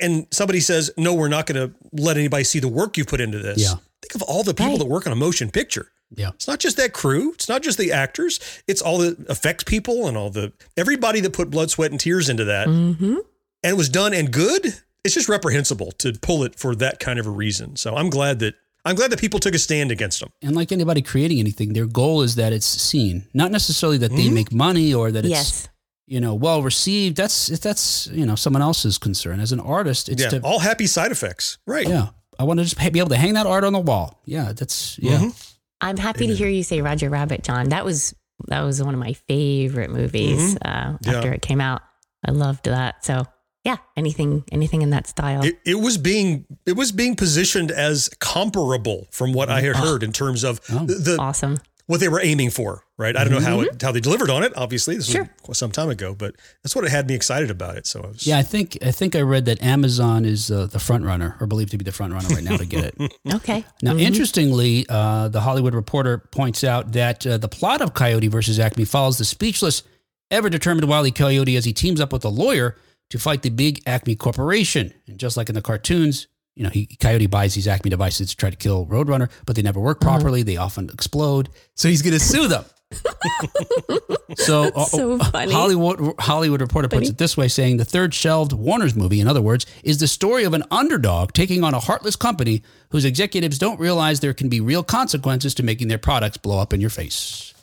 and somebody says, no, we're not going to let anybody see the work you put into this. Yeah. Think of all the people Right. that work on a motion picture. Yeah. It's not just that crew. It's not just the actors. It's all the effects people and all the everybody that put blood, sweat, and tears into that. Mm-hmm. And it was done and good. It's just reprehensible to pull it for that kind of a reason. So I'm glad that I'm glad that people took a stand against them. and like anybody creating anything, their goal is that it's seen, not necessarily that they make money or that it's Yes. you know well received. That's that's you know someone else's concern. As an artist, it's yeah, to all happy side effects. Right. yeah. I want to just be able to hang that art on the wall. Yeah, that's yeah. Mhm. I'm happy to hear you say Roger Rabbit, Jon. That was that was one of my favorite movies uh, Mm-hmm. Yeah. after it came out. I loved that. So yeah, anything anything in that style. It, it was being it was being positioned as comparable from what I had heard in terms of Oh. the awesome. What they were aiming for. Right. I don't know how it how they delivered on it. Obviously, this Sure. was some time ago, but that's what it had me excited about it. So I was Yeah, I think I think I read that Amazon is uh, the front runner or believed to be the front runner right now to get it. Okay. Now, Mhm. interestingly, uh, the Hollywood Reporter points out that uh, the plot of Coyote versus Acme follows the speechless ever determined Wile E. Coyote as he teams up with a lawyer to fight the big Acme Corporation. And just like in the cartoons, you know, he Coyote buys these Acme devices to try to kill Roadrunner, but they never work uh-huh. properly. They often explode. So he's going to sue them. so, uh, So uh, funny. Hollywood Hollywood Reporter puts it this way, saying the third shelved Warner's movie, in other words, is the story of an underdog taking on a heartless company whose executives don't realize there can be real consequences to making their products blow up in your face.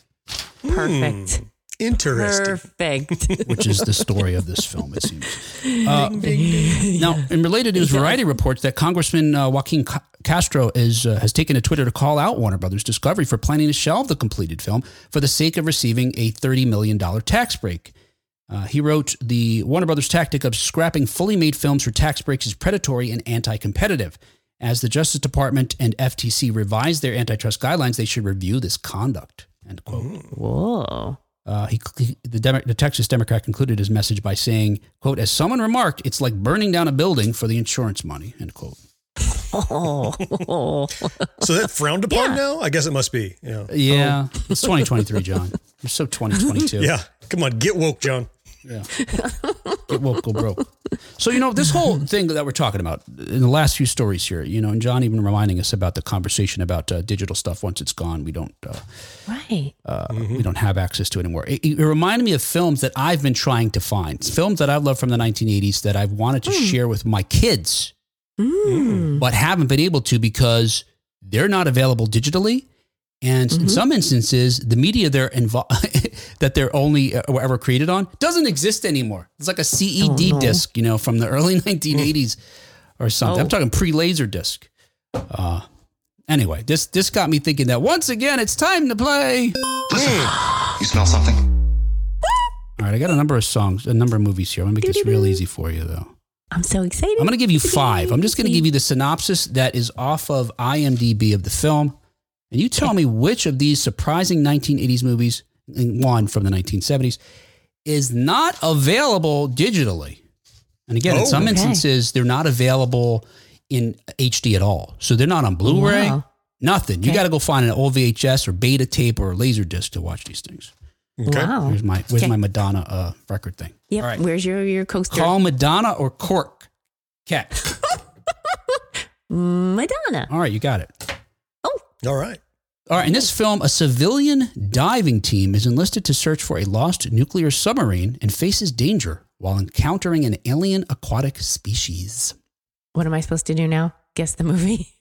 Hmm. Perfect. Interesting. Perfect. which is the story of this film, it seems. Uh, now, in related news, Variety reports that Congressman uh, Joaquin Ca- Castro is, uh, has taken to Twitter to call out Warner Brothers Discovery for planning to shelve the completed film for the sake of receiving a $30 million tax break. Uh, he wrote, The Warner Brothers tactic of scrapping fully made films for tax breaks is predatory and anti competitive. As the Justice Department and FTC revise their antitrust guidelines, they should review this conduct. End quote. Whoa. Uh, he, he the, Demo- the Texas Democrat concluded his message by saying, "quote As someone remarked, it's like burning down a building for the insurance money." End quote. Oh. So that frowned upon Yeah. now? I guess it must be. Yeah. Yeah, it's 2023, Jon. You're so 2022. Yeah. Come on, get woke, Jon. Yeah. Get woke, go broke. So you know this whole thing that we're talking about in the last few stories here, you know, and Jon even reminding us about the conversation about uh, digital stuff. Once it's gone, we don't uh, Right. uh, we don't have access to it anymore. It, it reminded me of films that I've been trying to find, films that I've loved from the 1980s that I've wanted to share with my kids, but haven't been able to because they're not available digitally. And in some instances, the media they're invo- that they're only uh, ever created on doesn't exist anymore. It's like a CED no. disc, you know, from the early 1980s or something. I'm Oh. talking pre-laser disc. Uh, anyway, this this got me thinking that once again it's time to play. Listen, you smell something? All right, I got a number of songs, a number of movies here. I'm gonna make this real easy for you, though. I'm so excited. I'm gonna give you five. I'm just gonna give you the synopsis that is off of IMDb of the film, and you tell me which of these surprising 1980s movies, and one from the 1970s, is not available digitally. And again, in Oh. some Okay. instances, they're not available in HD at all. So they're not on Blu-ray. Wow. Nothing. You got to go find an old VHS or beta tape or a laser disc to watch these things. Okay. Wow. Where's my Where's Okay. my Madonna uh, record thing? Yep. All right. Where's your your coaster? Call Madonna or Cork. Kat. Madonna. All right, you got it. All right. All right, in this film, a civilian diving team is enlisted to search for a lost nuclear submarine and faces danger while encountering an alien aquatic species. What am I supposed to do now? Guess the movie.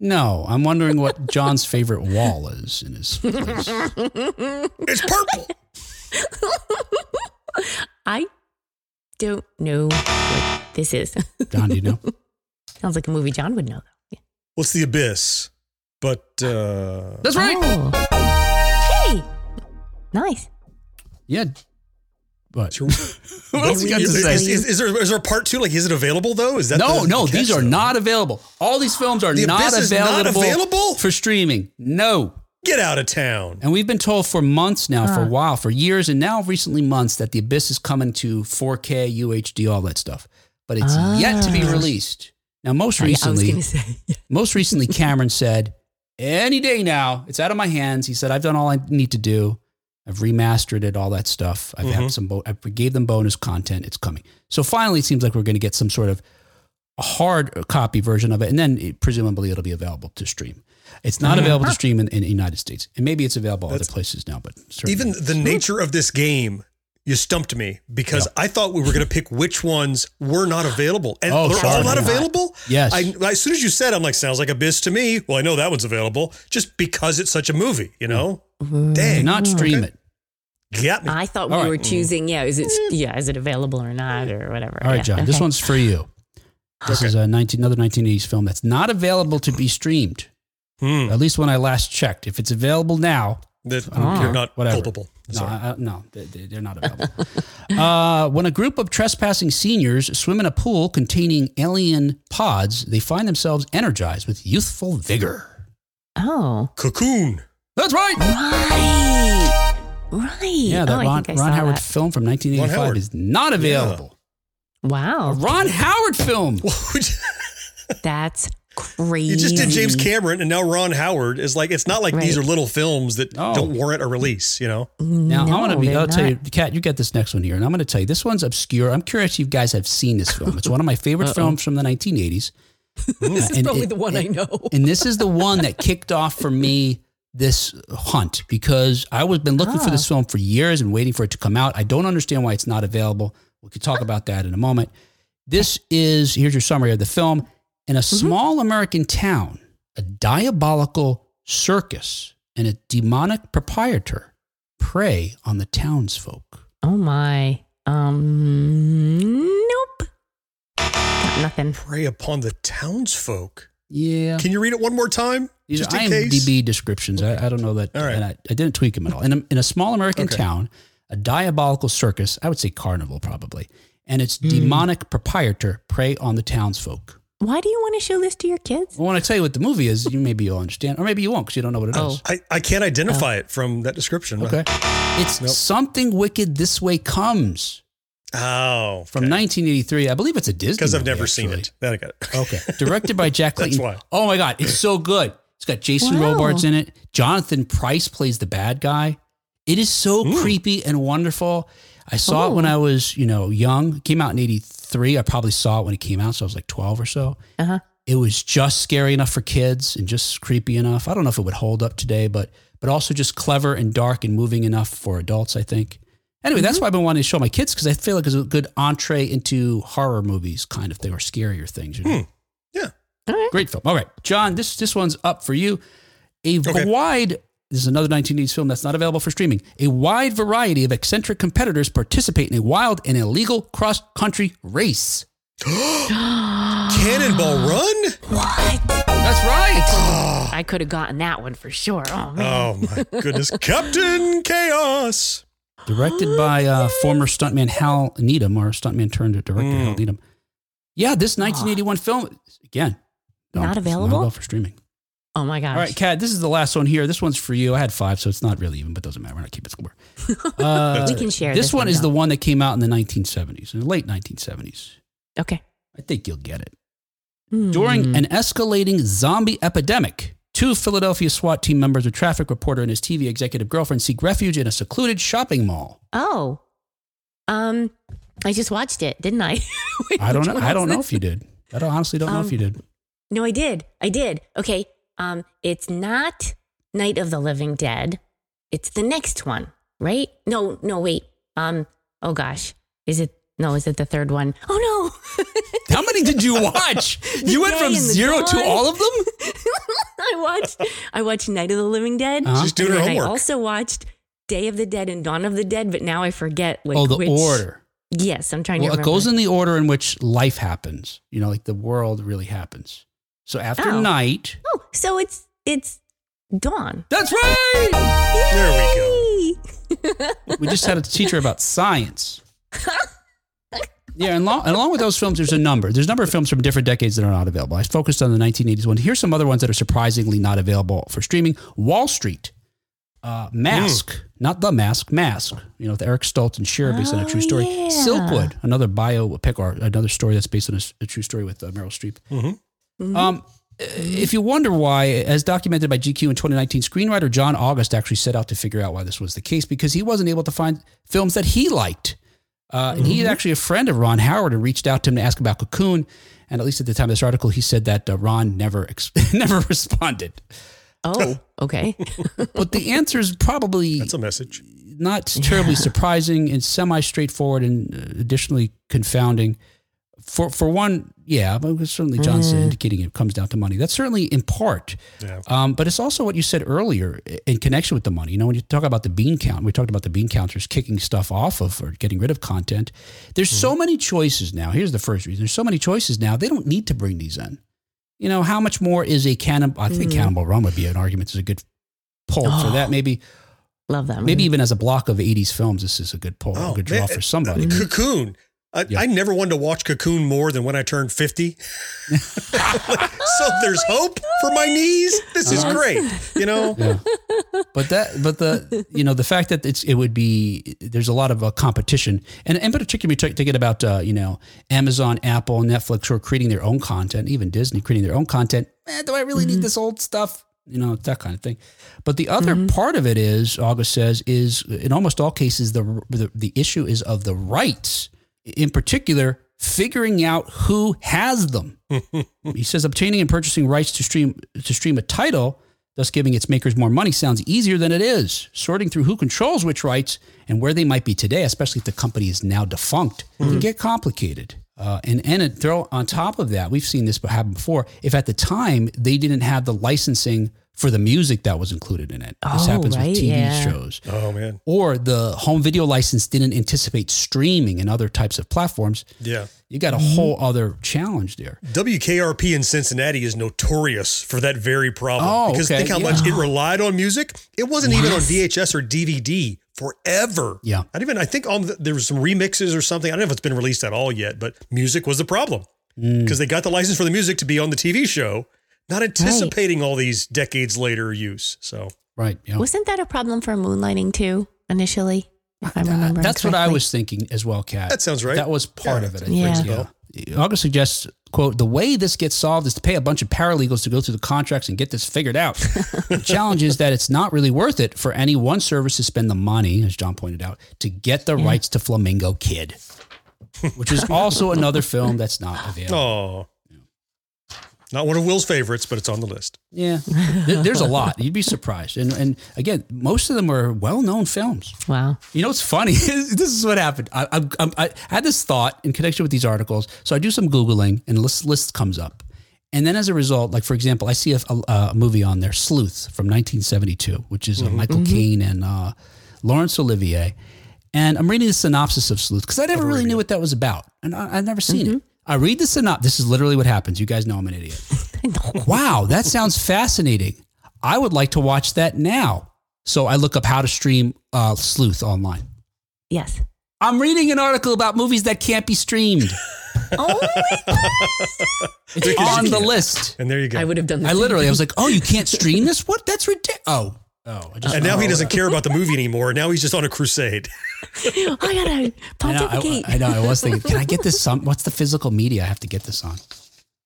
No, I'm wondering what Jon's favorite wall is in his place. It's purple. I don't know what this is. Jon, do you know? Sounds like a movie Jon would know. though. What's the abyss? But uh That's right. Oh. Hey. Nice. Yeah. What? Sure. what else you got to is, say? is, is, is there is there a part two? Like, is it available though? Is that no, the- no, the these catch, are though? not available. All these films are The not Abyss is not available, available? for streaming. No. Get out of town. And we've been told for months now, for a while, for years, and now recently months, that The Abyss is coming to 4K, UHD, all that stuff. But it's yet to be Ah. released. Now, most I- I was recently, going to say. most recently, Cameron said, "Any day now, it's out of my hands." He said, "I've done all I need to do. I've remastered it, all that stuff. I've had mm-hmm. some. Bo- I gave them bonus content. It's coming. So finally, it seems like we're going to get some sort of hard copy version of it, and then it, presumably it'll be available to stream. It's not mm-hmm. available to stream in, in the United States, and maybe it's available other places now. But certainly. Even the nature of this game, you stumped me because I thought we were going to pick which ones were not available, and Oh, they're sorry. all not Yeah. available. Yes. I, as soon as you said, I'm like, sounds like Abyss to me. Well, I know that one's available just because it's such a movie. You know, dang, not stream it. got me. I thought All we right. were choosing, yeah, is it yeah, is it available or not or whatever. All right, Yeah, Jon. This one's for you. This is a 19, another 1980s film that's not available to be streamed. Hmm. At least when I last checked. If it's available now, That I don't you're care. not Whatever. culpable. No, Sorry. I, I- no, they, they- they're not available. uh, when a group of trespassing seniors swim in a pool containing alien pods, they find themselves energized with youthful vigor. Oh. Cocoon. That's right. Right. Right. Yeah, that oh, Ron, think Ron Howard that. film from 1985 is not available. A Wow. Ron Howard film. That's crazy. You just did James Cameron and now Ron Howard is like it's not like these are little films that Oh. don't warrant a release, you know. Now I'm gonna be. they're I'll tell you, not. Kat. You got this next one here, and I'm gonna tell you this one's obscure. I'm curious if you guys have seen this film. It's one of my favorite films from the 1980s. This is And probably it- the one I know. and this is the one that kicked off for me this hunt because I was been looking for this ah. film for years and waiting for it to come out. I don't understand why it's not available. We could talk about that in a moment. This is here's your summary of the film. In a small American town, a diabolical circus and a demonic proprietor prey on the townsfolk. Oh my. Um. Nope. Got nothing. Prey upon the townsfolk. Yeah. Can you read it one more time? These Just are in case. IMDb descriptions. I, I don't know that. All right. And I, I didn't tweak them at all. In a, in a small American Okay. town, a diabolical circus, I would say carnival probably, and its Hmm. demonic proprietor prey on the townsfolk. Why do you want to show this to your kids? I want to tell you what the movie is. You maybe you'll understand, or maybe you won't because you don't know what it is. Oh. I, I can't identify oh. it from that description. Okay. It's something wicked. This way comes Oh, from 1983. I believe it's a Disney. because I've movie, never seen it. Then I got it. Okay. Directed by Jack That's Clayton. why. Oh my God. It's so good. It's got Jason Wow. Robards in it. Jonathan Pryce plays the bad guy. It is so creepy and wonderful. I saw it when oh. I was, you know, young. It came out in 83. I probably saw it when it came out. So I was like 12 or so. Uh huh. It was just scary enough for kids and just creepy enough. I don't know if it would hold up today, but but also just clever and dark and moving enough for adults, I think. Anyway, that's why I've been wanting to show my kids because I feel like it's a good entree into horror movies, kind of thing, or scarier things. You know? Yeah. Great film. All right, Jon, this this one's up for you. A Okay. wide this is another 1980s film that's not available for streaming. A wide variety of eccentric competitors participate in a wild and illegal cross-country race. Cannonball Run? What? That's right. Ah. I could have gotten that one for sure. Oh man. Oh my goodness. Captain Chaos. Directed by uh, former stuntman Hal Needham, or stuntman turned director Hal hmm. Needham. Yeah, this ah. 1981 film again Not available? Not available for streaming. Oh my gosh. All right, Kat, this is the last one here. This one's for you. I had five, so it's not really even, but doesn't matter. We're not keeping score. Uh, we can share this, this, one, is the one that came out in the 1970s, in the late 1970s. Okay. I think you'll get it. Hmm. During an escalating zombie epidemic, two Philadelphia SWAT team members, a traffic reporter, and his TV executive girlfriend seek refuge in a secluded shopping mall. Oh. Um. I just watched it, didn't I? I don't know. I don't know if you did. I don't, honestly don't know if Um, you did. No, I did. I did. Okay. Um, it's not Night of the Living Dead. It's the next one, right? No, no, wait. Um, oh gosh. Is it no, is it the third one? Oh no. How many did you watch? You went from zero to all of them? I watched I watched Night of the Living Dead. Uh-huh. She's doing her homework. I also watched Day of the Dead and Dawn of the Dead, but now I forget like oh, the which order. Yes, I'm trying to remember. Well, it goes in the order in which life happens. You know, like the world really happens. So after Oh. night, so it's it's Dawn. that's right. There we go. We just had a teacher about science. Yeah, and, lo- and along with those films, there's a number. There's a number of films from different decades that are not available. I focused on the 1980s one. Here's some other ones that are surprisingly not available for streaming. Wall Street, uh, Mask, not The Mask, Mask. You know, with Eric Stoltz and Cher based on a true Oh, story. yeah. Silkwood, another biopic or another story that's based on a true story with uh, Meryl Streep. Mm-hmm. Um, if you wonder why, as documented by GQ in 2019, screenwriter John August actually set out to figure out why this was the case because he wasn't able to find films that he liked. Uh, and he's actually a friend of Ron Howard and reached out to him to ask about Cocoon. And at least at the time of this article, he said that uh, Ron never ex- never responded. Oh, okay. But the answer is probably That's a message. not terribly surprising and semi straightforward and uh, additionally confounding. For for one, yeah, but certainly Jon's mm-hmm. indicating it comes down to money. That's certainly in part. Yeah. Um, but it's also what you said earlier in connection with the money. You know, when you talk about the bean count, we talked about the bean counters kicking stuff off of or getting rid of content. There's so mm-hmm. many choices now. Here's the first reason: there's so many choices now. They don't need to bring these in. You know, how much more is a cannibal? I think mm-hmm. Cannonball Run would be an argument. Is a good poll for that. Oh, maybe, Love that. maybe movie. even as a block of '80s films, this is a good poll, a oh, good draw Oh, man, for somebody. Cocoon. I, Yeah. I never wanted to watch Cocoon more than when I turned 50. so there's hope for my knees. This is great. You know? Yeah. but that, but the, you know, the fact that it's, it would be, there's a lot of uh, competition, and and particularly t- thinking about, uh, you know, Amazon, Apple, Netflix, who are creating their own content, even Disney creating their own content. Man, do I really need this old stuff? You know, that kind of thing. But the other part of it is, August says, is in almost all cases the, the the issue is of the rights. In particular, figuring out who has them. he says obtaining and purchasing rights to stream to stream a title, thus giving its makers more money, sounds easier than it is. Sorting through who controls which rights and where they might be today, especially if the company is now defunct, can get complicated. Uh, and and it throw on top of that, we've seen this happen before. If at the time they didn't have the licensing for the music that was included in it, this Oh, happens right, with TV yeah. shows Oh man. or the home video license didn't anticipate streaming and other types of platforms, Yeah. you got a whole other challenge there. WKRP in Cincinnati is notorious for that very problem. Oh, because okay, think how yeah. much it relied on music. It wasn't even on VHS or DVD forever. Yeah. Not even, I think on the, there was some remixes or something. I don't know if it's been released at all yet, but music was the problem Mm. because they got the license for the music to be on the TV show, not anticipating all these decades later use. So Right. Yeah. Wasn't that a problem for moonlighting too initially? If I'm remembering That's what I was thinking as well, Kat. That sounds right. That was part Yeah, of it. I Yeah. think. Yeah. August suggests, quote, the way this gets solved is to pay a bunch of paralegals to go through the contracts and get this figured out. the challenge is that it's not really worth it for any one service to spend the money, as Jon pointed out, to get the rights to Flamingo Kid, which is also another film that's not available. oh, not one of Will's favorites, but it's on the list. Yeah, there's a lot. You'd be surprised, and and again, most of them are well-known films. Wow. You know what's funny? this is what happened. I, I, I, I had this thought in connection with these articles, so I do some googling, and a list list comes up, and then as a result, like for example, I see a, a, a movie on there, Sleuth from 1972, which is uh, Michael Caine and uh, Laurence Olivier, and I'm reading the synopsis of Sleuth because I never really knew what that was about, and I, I've never seen it. I read the synopsis. This is literally what happens. You guys know I'm an idiot. wow, that sounds fascinating. I would like to watch that now. So I look up how to stream uh, Sleuth online. Yes. I'm reading an article about movies that can't be streamed. Oh, It's on the list. And there you go. I would have done. The I same literally, I was like, "Oh, you can't stream this? What? That's ridiculous." Oh, oh, I just and now he doesn't care about the movie anymore. Now he's just on a crusade. I gotta I know, pontificate. I, I know. I was thinking, can I get this? Some, what's the physical media I have to get this on?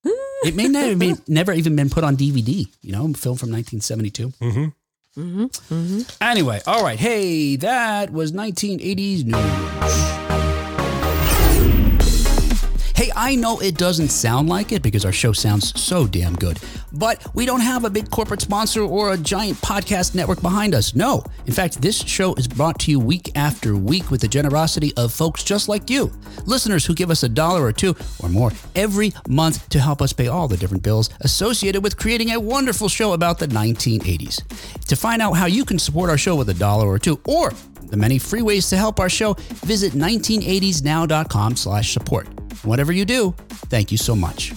It may never, be, never even been put on DVD. You know, film from 1972. Mm-hmm. Anyway, all right. Hey, that was 1980s news. Hey, I know it doesn't sound like it because our show sounds so damn good, but we don't have a big corporate sponsor or a giant podcast network behind us. No. In fact, this show is brought to you week after week with the generosity of folks just like you, listeners who give us a dollar or two or more every month to help us pay all the different bills associated with creating a wonderful show about the 1980s. To find out how you can support our show with a dollar or two or the many free ways to help our show, visit 1980snow.com slash support. Whatever you do, thank you so much.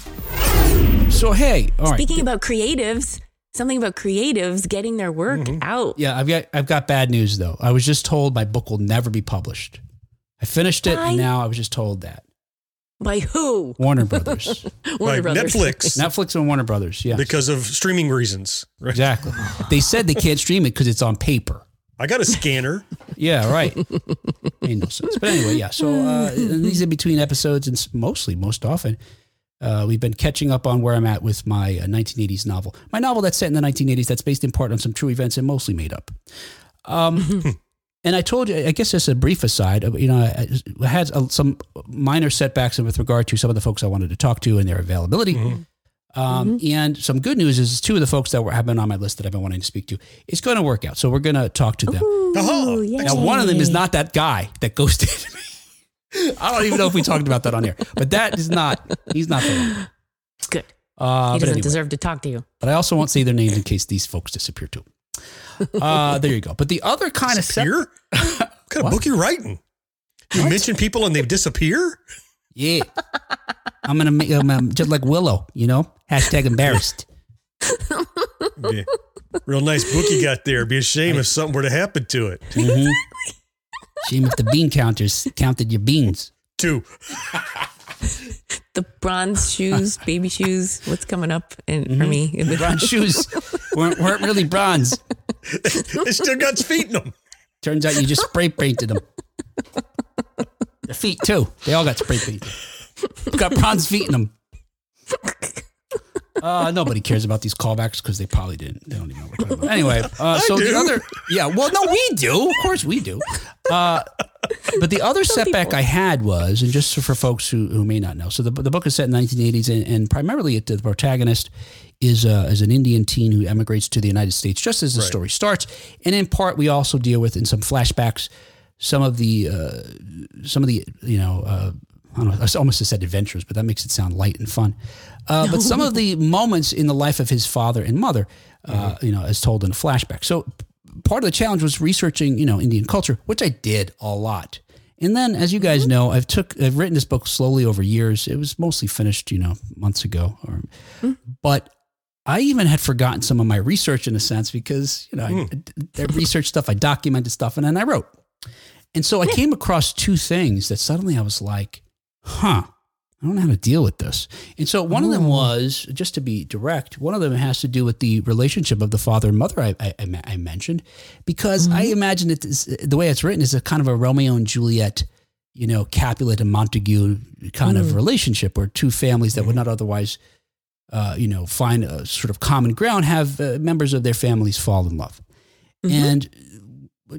So, hey, all right. Speaking about creatives, something about creatives getting their work Mm-hmm. out. Yeah, I've got I've got bad news though. I was just told my book will never be published. I finished it Why? and now I was just told that. By who? Warner Brothers. Warner Like Brothers. Netflix Netflix and Warner Brothers. Yeah. because of streaming reasons. Right? Exactly. They said they can't stream it because it's on paper. I got a scanner. Yeah, right. Made no sense. But anyway, yeah. So uh, these in between episodes, and mostly, most often, uh, we've been catching up on where I'm at with my uh, 1980s novel. My novel that's set in the 1980s, that's based in part on some true events and mostly made up. Um, and I told you, I guess just a brief aside, uh, you know, I, had uh, some minor setbacks with regard to some of the folks I wanted to talk to and their availability. Um, And some good news is two of the folks that were, have been on my list that I've been wanting to speak to. It's going to work out. So we're going to talk to them. Oh, Ooh, Now, one of them is not that guy that ghosted me. I don't even know if we talked about that on here, but that is not, he's not the one. It's good. Uh, he doesn't anyway, deserve to talk to you. but I also won't say their names in case these folks disappear too. Uh, there you go. But the other kind of set, disappear? what kind of book you writing? You mention people and they disappear? Yeah, I'm gonna make I'm, um, just like Willow, you know, hashtag embarrassed. Yeah. Real nice book you got there. It'd Be a shame if something were to happen to it. Mhm. Shame if the bean counters counted your beans. Two. The bronze shoes, baby shoes. What's coming up in, for me? The bronze shoes weren't, weren't really bronze. they still got feet in them. Turns out you just spray painted them. The feet too. They all got spray feet. Got bronze feet in them. Uh, nobody cares about these callbacks because they probably didn't. They don't even know what we're talking about. Anyway, uh, so the other, yeah, well, no, we do. Of course, we do. Uh, but the other setback I had was, and just for folks who, who may not know, so the, the book is set in the 1980s, and, and primarily it, the protagonist is uh, is an Indian teen who emigrates to the United States just as the Right. story starts, and in part we also deal with in some flashbacks some of the uh, some of the you know uh, I don't know I almost said adventures, but that makes it sound light and fun. Uh, but some of the moments in the life of his father and mother, uh, you know, as told in a flashback. So part of the challenge was researching you know Indian culture, which I did a lot. And then, as you guys know, I've took I've written this book slowly over years. It was mostly finished, you know, months ago. Or, but I even had forgotten some of my research in a sense because you know I, I researched stuff, I documented stuff, and then I wrote. And so I came across two things that suddenly I was like, huh, I don't know how to deal with this. And so one of them was, just to be direct, one of them has to do with the relationship of the father and mother I, I, I me- I mentioned, because I imagine it is, the way it's written is a kind of a Romeo and Juliet, you know, Capulet and Montague kind of relationship where two families that would not otherwise, uh, you know, find a sort of common ground have uh, members of their families fall in love. And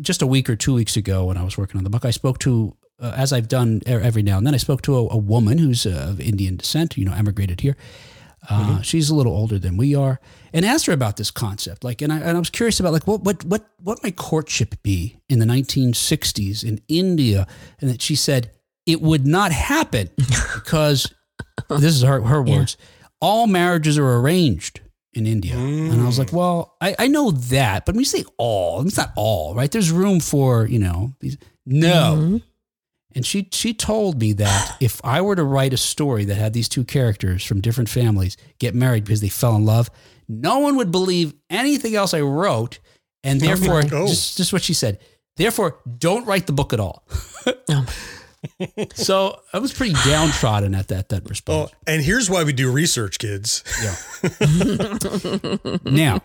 just a week or two weeks ago when I was working on the book, I spoke to, uh, as I've done every now and then, I spoke to a, a woman who's uh, of Indian descent, you know, emigrated here. Uh, She's a little older than we are, and asked her about this concept. Like, and I, and I was curious about like what what what what might courtship be in the 1960s in India, and that she said it would not happen because this is her her words. All marriages are arranged in India. And I was like, well, I, I know that, but when you say all, it's not all, right? There's room for, you know, these. No. And she she told me that if I were to write a story that had these two characters from different families get married because they fell in love, no one would believe anything else I wrote. And therefore, Oh. just, just what she said. Therefore, don't write the book at all. so I was pretty downtrodden at that that response. Oh, and here's why we do research, kids. Yeah. now,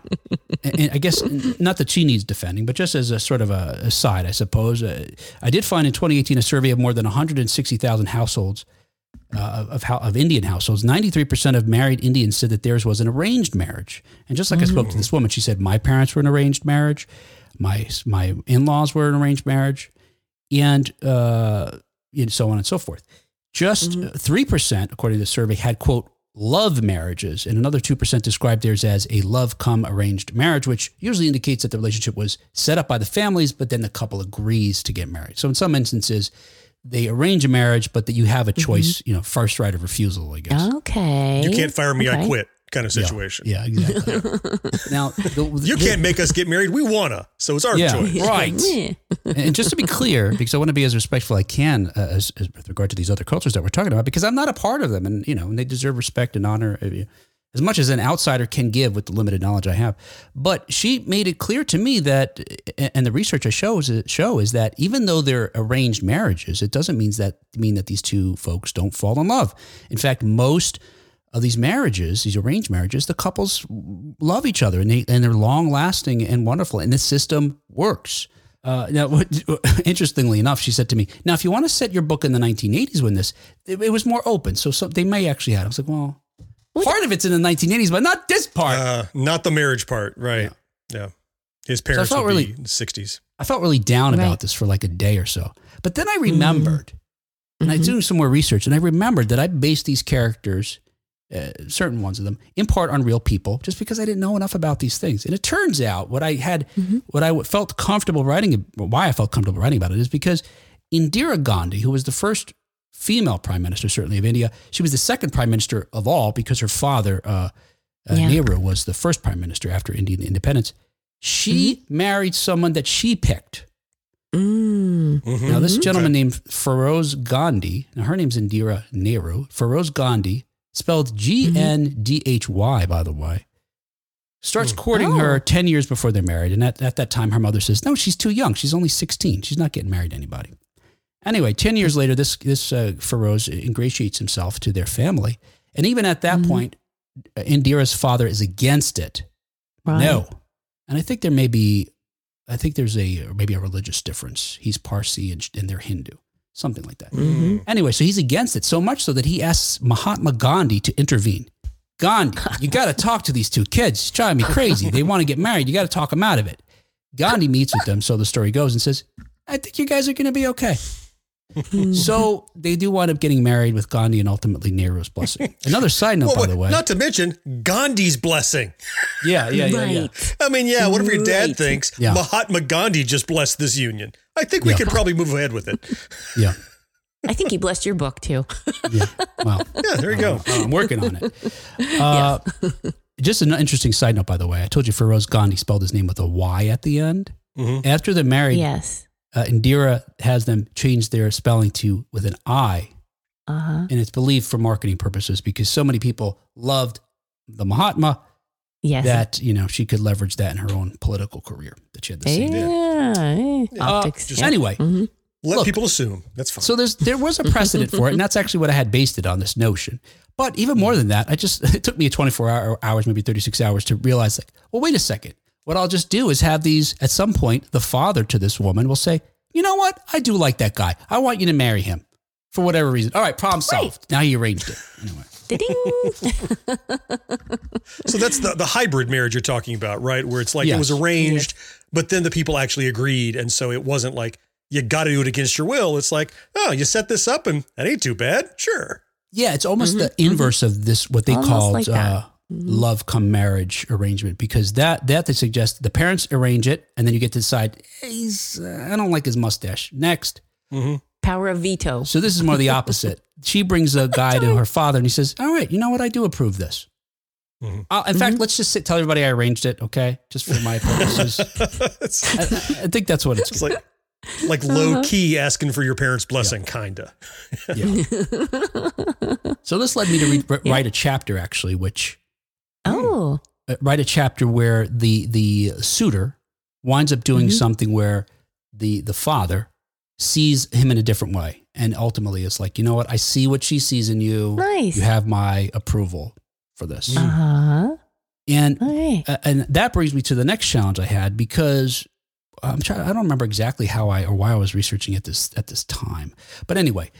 and I guess not that she needs defending, but just as a sort of a aside, I suppose, uh, I did find in 2018 a survey of more than 160,000 households uh, of how, of Indian households. 93% of married Indians said that theirs was an arranged marriage. And just like I spoke to this woman, she said, "My parents were an arranged marriage, my my in laws were an arranged marriage, and uh, you know, so on and so forth." Just mm-hmm. uh, three percent, according to the survey, had quote love marriages, and another two percent described theirs as a love come arranged marriage, which usually indicates that the relationship was set up by the families, but then the couple agrees to get married. So in some instances, they arrange a marriage, but that you have a mm-hmm. choice, you know, first right of refusal, I guess. Okay. You can't fire me, I quit kind of situation. Yeah, exactly. now, the, You can't make us get married. We wanna, so it's our Yeah. choice. Right. And just to be clear, because I want to be as respectful I can uh, as, as with regard to these other cultures that we're talking about, because I'm not a part of them, and you know, and they deserve respect and honor uh, as much as an outsider can give with the limited knowledge I have. But she made it clear to me that, and the research I shows show is that even though they're arranged marriages, it doesn't mean that mean that these two folks don't fall in love. In fact, most of these marriages, these arranged marriages, the couples love each other and they and they're long lasting and wonderful, and the system works. Uh, now, what, interestingly enough, she said to me, "Now, if you want to set your book in the 1980s, when this, it, it was more open, so some, they may actually have." I was like, "Well, part of it's in the 1980s, but not this part." Uh, not the marriage part, right? Yeah. His parents felt would really- be in the 60s. I felt really down Right. about this for like a day or so. But then I remembered, and I was doing some more research, and I remembered that I based these characters, uh, certain ones of them, in part on real people, just because I didn't know enough about these things. And it turns out what I had, what I felt comfortable writing, why I felt comfortable writing about it is because Indira Gandhi, who was the first female prime minister, certainly of India, she was the second prime minister of all because her father, uh, uh, Yeah. Nehru, was the first prime minister after Indian independence. She married someone that she picked. Mm. Mhm. Now, this gentleman named Feroz Gandhi, now her name's Indira Nehru, Feroz Gandhi, spelled G N D H Y, by the way, starts courting Oh. her 10 years before they're married. And at, at that time, her mother says, No, she's too young. She's only 16. She's not getting married to anybody. Anyway, 10 years later, this, this uh, Feroz ingratiates himself to their family. And even at that point, uh, Indira's father is against it. Right. No. and I think there may be, I think there's a maybe a religious difference. He's Parsi and, and they're Hindu, something like that. Mm-hmm. Anyway, so he's against it so much so that he asks Mahatma Gandhi to intervene. Gandhi, you got to talk to these two kids. It's driving me crazy. They want to get married. You got to talk them out of it. Gandhi meets with them, so the story goes, and says, "I think you guys are going to be okay." so they do wind up getting married with Gandhi and ultimately Nehru's blessing. Another side note, Well, by the way. not to mention Gandhi's blessing. yeah, yeah, yeah, yeah. right. I mean, yeah, whatever your dad thinks, Yeah. Mahatma Gandhi just blessed this union. I think we Yeah. could probably move ahead with it. Yeah, I think he blessed your book too. yeah. Well, Yeah, there you go. I'm working on it. Uh, Just an interesting side note, by the way. I told you Feroz Gandhi spelled his name with a Y at the end. Mhm. After they're married, yes. Uh, Indira has them change their spelling to with an I, Uh huh. and it's believed for marketing purposes because so many people loved the Mahatma Yes. that you know she could leverage that in her own political career that she had the same. yeah. eh, Uh, Optics. just- yeah. Anyway, Mhm. Let Look. people assume. That's fine. So there's there was a precedent for it, and that's actually what I had based it on this notion. But even more than that, I just it took me 24 hour, hours, maybe 36 hours to realize like, well, wait a second. What I'll just do is have these at some point. The father to this woman will say, you know what? I do like that guy. I want you to marry him for whatever reason. All right, problem solved. Now he arranged it. Anyway, So that's the, the hybrid marriage you're talking about, right? Where it's like it was arranged, but then the people actually agreed. And so it wasn't like you got to do it against your will. It's like, oh, you set this up and that ain't too bad. Sure. yeah, it's almost the inverse of this what they Almost called like uh, love come marriage arrangement because that that they suggest the parents arrange it and then you get to decide "Hey, he's uh, I don't like his mustache. Next. Power of veto. So this is more the opposite. she brings a guy to her father and he says, All right, you know what? I do approve this. Mhm. Uh, in fact, let's just sit, tell everybody I arranged it, okay? Just for my purposes. I, I think that's what it's. it's like like low key asking for your parents' blessing, kinda. Yeah. so this led me to read, write- write a chapter, actually, which Oh. uh, write a chapter where the the suitor winds up doing Mhm. something where the the father sees him in a different way, and ultimately it's like, you know what? I see what she sees in you. Nice. You have my approval for this. Uh huh. And Okay. Uh, and that brings me to the next challenge I had because I'm trying. I don't remember exactly how I or why I was researching at this at this time. But anyway,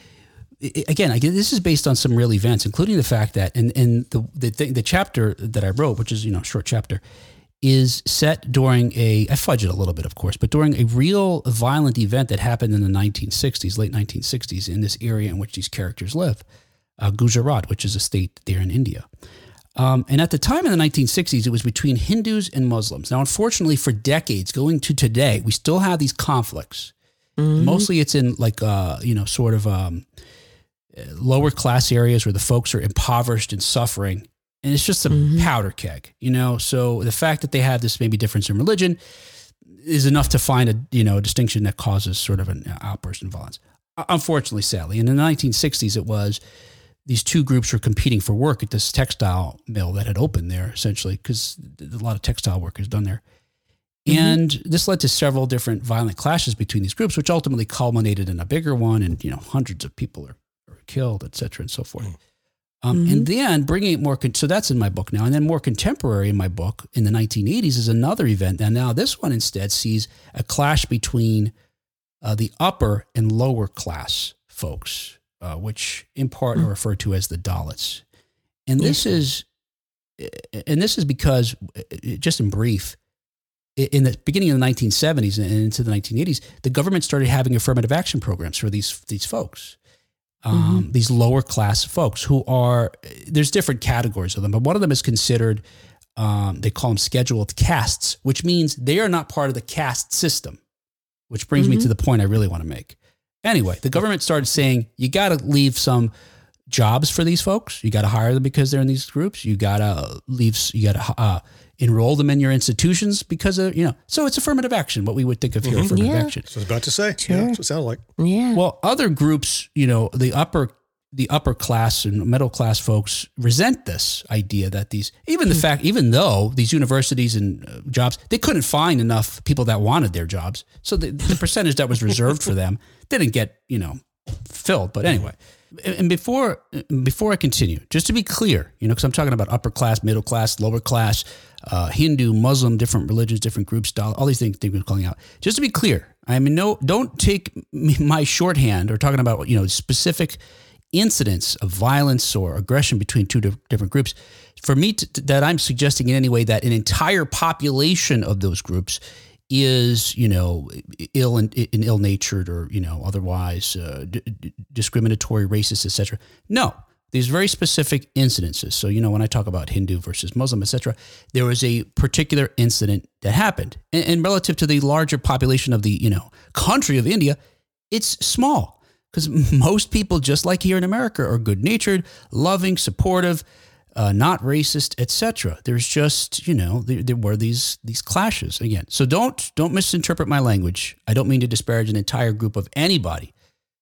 again, I, this is based on some real events, including the fact that in in the the, thing, the chapter that I wrote, which is you know a short chapter, is set during a I fudge it a little bit, of course, but during a real violent event that happened in the 1960s, late 1960s, in this area in which these characters live, uh, Gujarat, which is a state there in India. Um, and at the time in the 1960s, it was between Hindus and Muslims. Now, unfortunately, for decades, going to today, we still have these conflicts. Mostly, it's in like uh, you know, sort of um, Uh, lower class areas where the folks are impoverished and suffering, and it's just a mm-hmm. powder keg, you know. So the fact that they have this maybe difference in religion is enough to find a you know a distinction that causes sort of an uh, outburst in violence. Uh, Unfortunately, sadly, in the 1960s, it was these two groups were competing for work at this textile mill that had opened there, essentially, because a lot of textile work is done there. Mm-hmm. And this led to several different violent clashes between these groups, which ultimately culminated in a bigger one, and you know hundreds of people are killed, et cetera, and so forth. Um, And then bringing it more, con- so that's in my book now, and then more contemporary in my book in the 1980s is another event. And now this one instead sees a clash between uh, the upper and lower class folks, uh, which in part are referred to as the Dalits. And this is, and this is because, uh, just in brief, in the beginning of the 1970s and into the 1980s, the government started having affirmative action programs for these these folks, um, these lower class folks who are. There's different categories of them, but one of them is considered. Um, they call them scheduled castes, which means they are not part of the caste system. Which brings me to the point I really want to make. Anyway, the government started saying you got to leave some jobs for these folks. You got to hire them because they're in these groups. You got to leave. You got to uh, enroll them in your institutions because of you know. So it's affirmative action. What we would think of here, affirmative Yeah. action. So I was about to say. Sure. Yeah, that's what it sounded like. Yeah. Well, other groups, you know, the upper the upper class and middle class folks resent this idea that these even the fact even though these universities and uh, jobs they couldn't find enough people that wanted their jobs so the, the percentage that was reserved for them didn't get you know filled. But anyway, and before before I continue, just to be clear, you know, because I'm talking about upper class, middle class, lower class, uh, Hindu, Muslim, different religions, different groups, all all these things things we're calling out. Just to be clear, I mean, no, don't take my shorthand or talking about you know specific incidents of violence or aggression between two different groups. For me, to, that I'm suggesting in any way that an entire population of those groups is, you know, ill and, and ill-natured or you know otherwise uh, d- discriminatory, racist, etc. No, these very specific incidences. So you know, when I talk about Hindu versus Muslim, etc., there was a particular incident that happened, and, and relative to the larger population of the you know country of India, it's small because most people, just like here in America, are good natured, loving, supportive, uh, not racist, etc. There's just you know there, there were these these clashes again. So don't don't misinterpret my language. I don't mean to disparage an entire group of anybody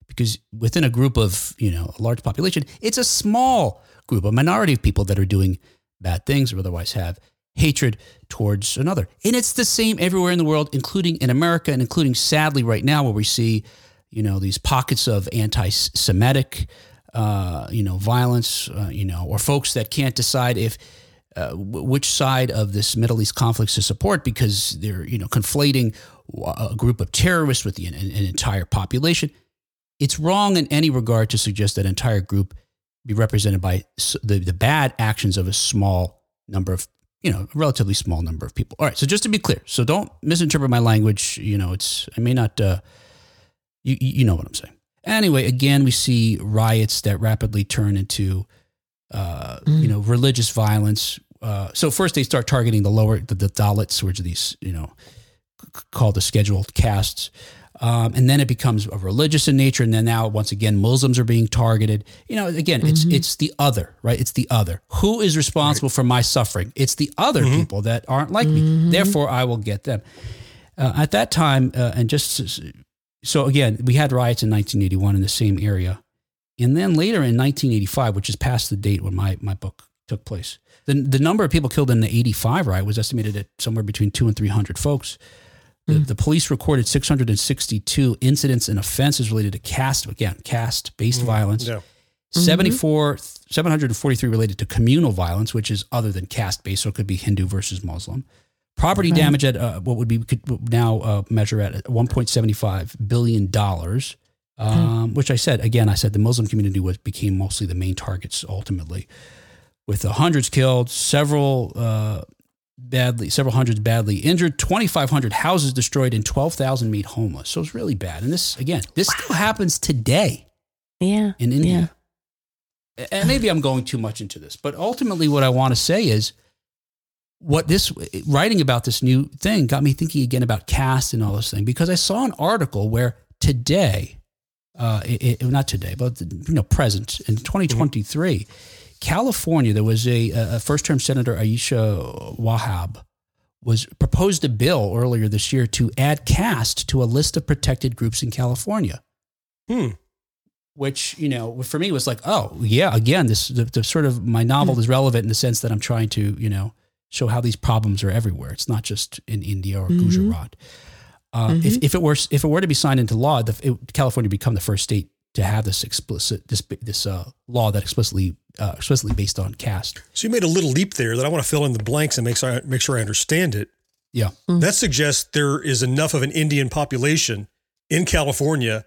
because within a group of you know a large population, it's a small group, a minority of people that are doing bad things or otherwise have hatred towards another. And it's the same everywhere in the world, including in America and including sadly right now where we see you know these pockets of anti-Semitic, uh, you know, violence, uh, you know, or folks that can't decide if uh, w- which side of this Middle East conflict to support because they're you know conflating a group of terrorists with the, an, an entire population. It's wrong in any regard to suggest that entire group be represented by the, the bad actions of a small number of you know a relatively small number of people. All right, so just to be clear, so don't misinterpret my language. You know, it's I may not. Uh, you you know what I'm saying. Anyway, again, we see riots that rapidly turn into, uh, you know, religious violence. Uh, so first they start targeting the lower, the, the Dalits, which are these, you know, called the scheduled castes. Um, and then it becomes a religious in nature. And then now, once again, Muslims are being targeted. You know, again, it's it's the other, right? It's the other. Who is responsible for my suffering? It's the other people that aren't like me. Therefore, I will get them. Uh, at that time, uh, and just so again, we had riots in 1981 in the same area. And then later in 1985, which is past the date when my, my book took place, the, the number of people killed in the 85 riot was estimated at somewhere between two and 300 folks. The, mm. the police recorded 662 incidents and offenses related to caste, again, caste based mm. violence. Yeah. Mm-hmm. 74, 743 related to communal violence, which is other than caste based. So it could be Hindu versus Muslim. Property damage at uh, what would be could now uh, measure at 1.75 billion dollars, um, which I said again. I said the Muslim community was became mostly the main targets ultimately, with hundreds killed, several uh, badly, several hundreds badly injured, 2,500 houses destroyed, and 12,000 made homeless. So it's really bad. And this again, this still happens today Yeah. in Yeah. India. And maybe I'm going too much into this, but ultimately, what I want to say is what this writing about this new thing got me thinking again about caste and all this thing because I saw an article where today, uh, it, it- not today, but you know, present in 2023, California, there was a, a first term Senator Aisha Wahab was proposed a bill earlier this year to add caste to a list of protected groups in California. Hmm. which you know for me was like oh yeah again this the, the sort of my novel is relevant in the sense that i'm trying to you know show how these problems are everywhere. It's not just in india or gujarat. Uh, if, if it were if it were to be signed into law the, it, california would become the first state to have this explicit this this uh, law that explicitly uh, explicitly based on caste. So you made a little leap there that I want to fill in the blanks and make sure I, make sure I understand it. yeah. That suggests there is enough of an Indian population in California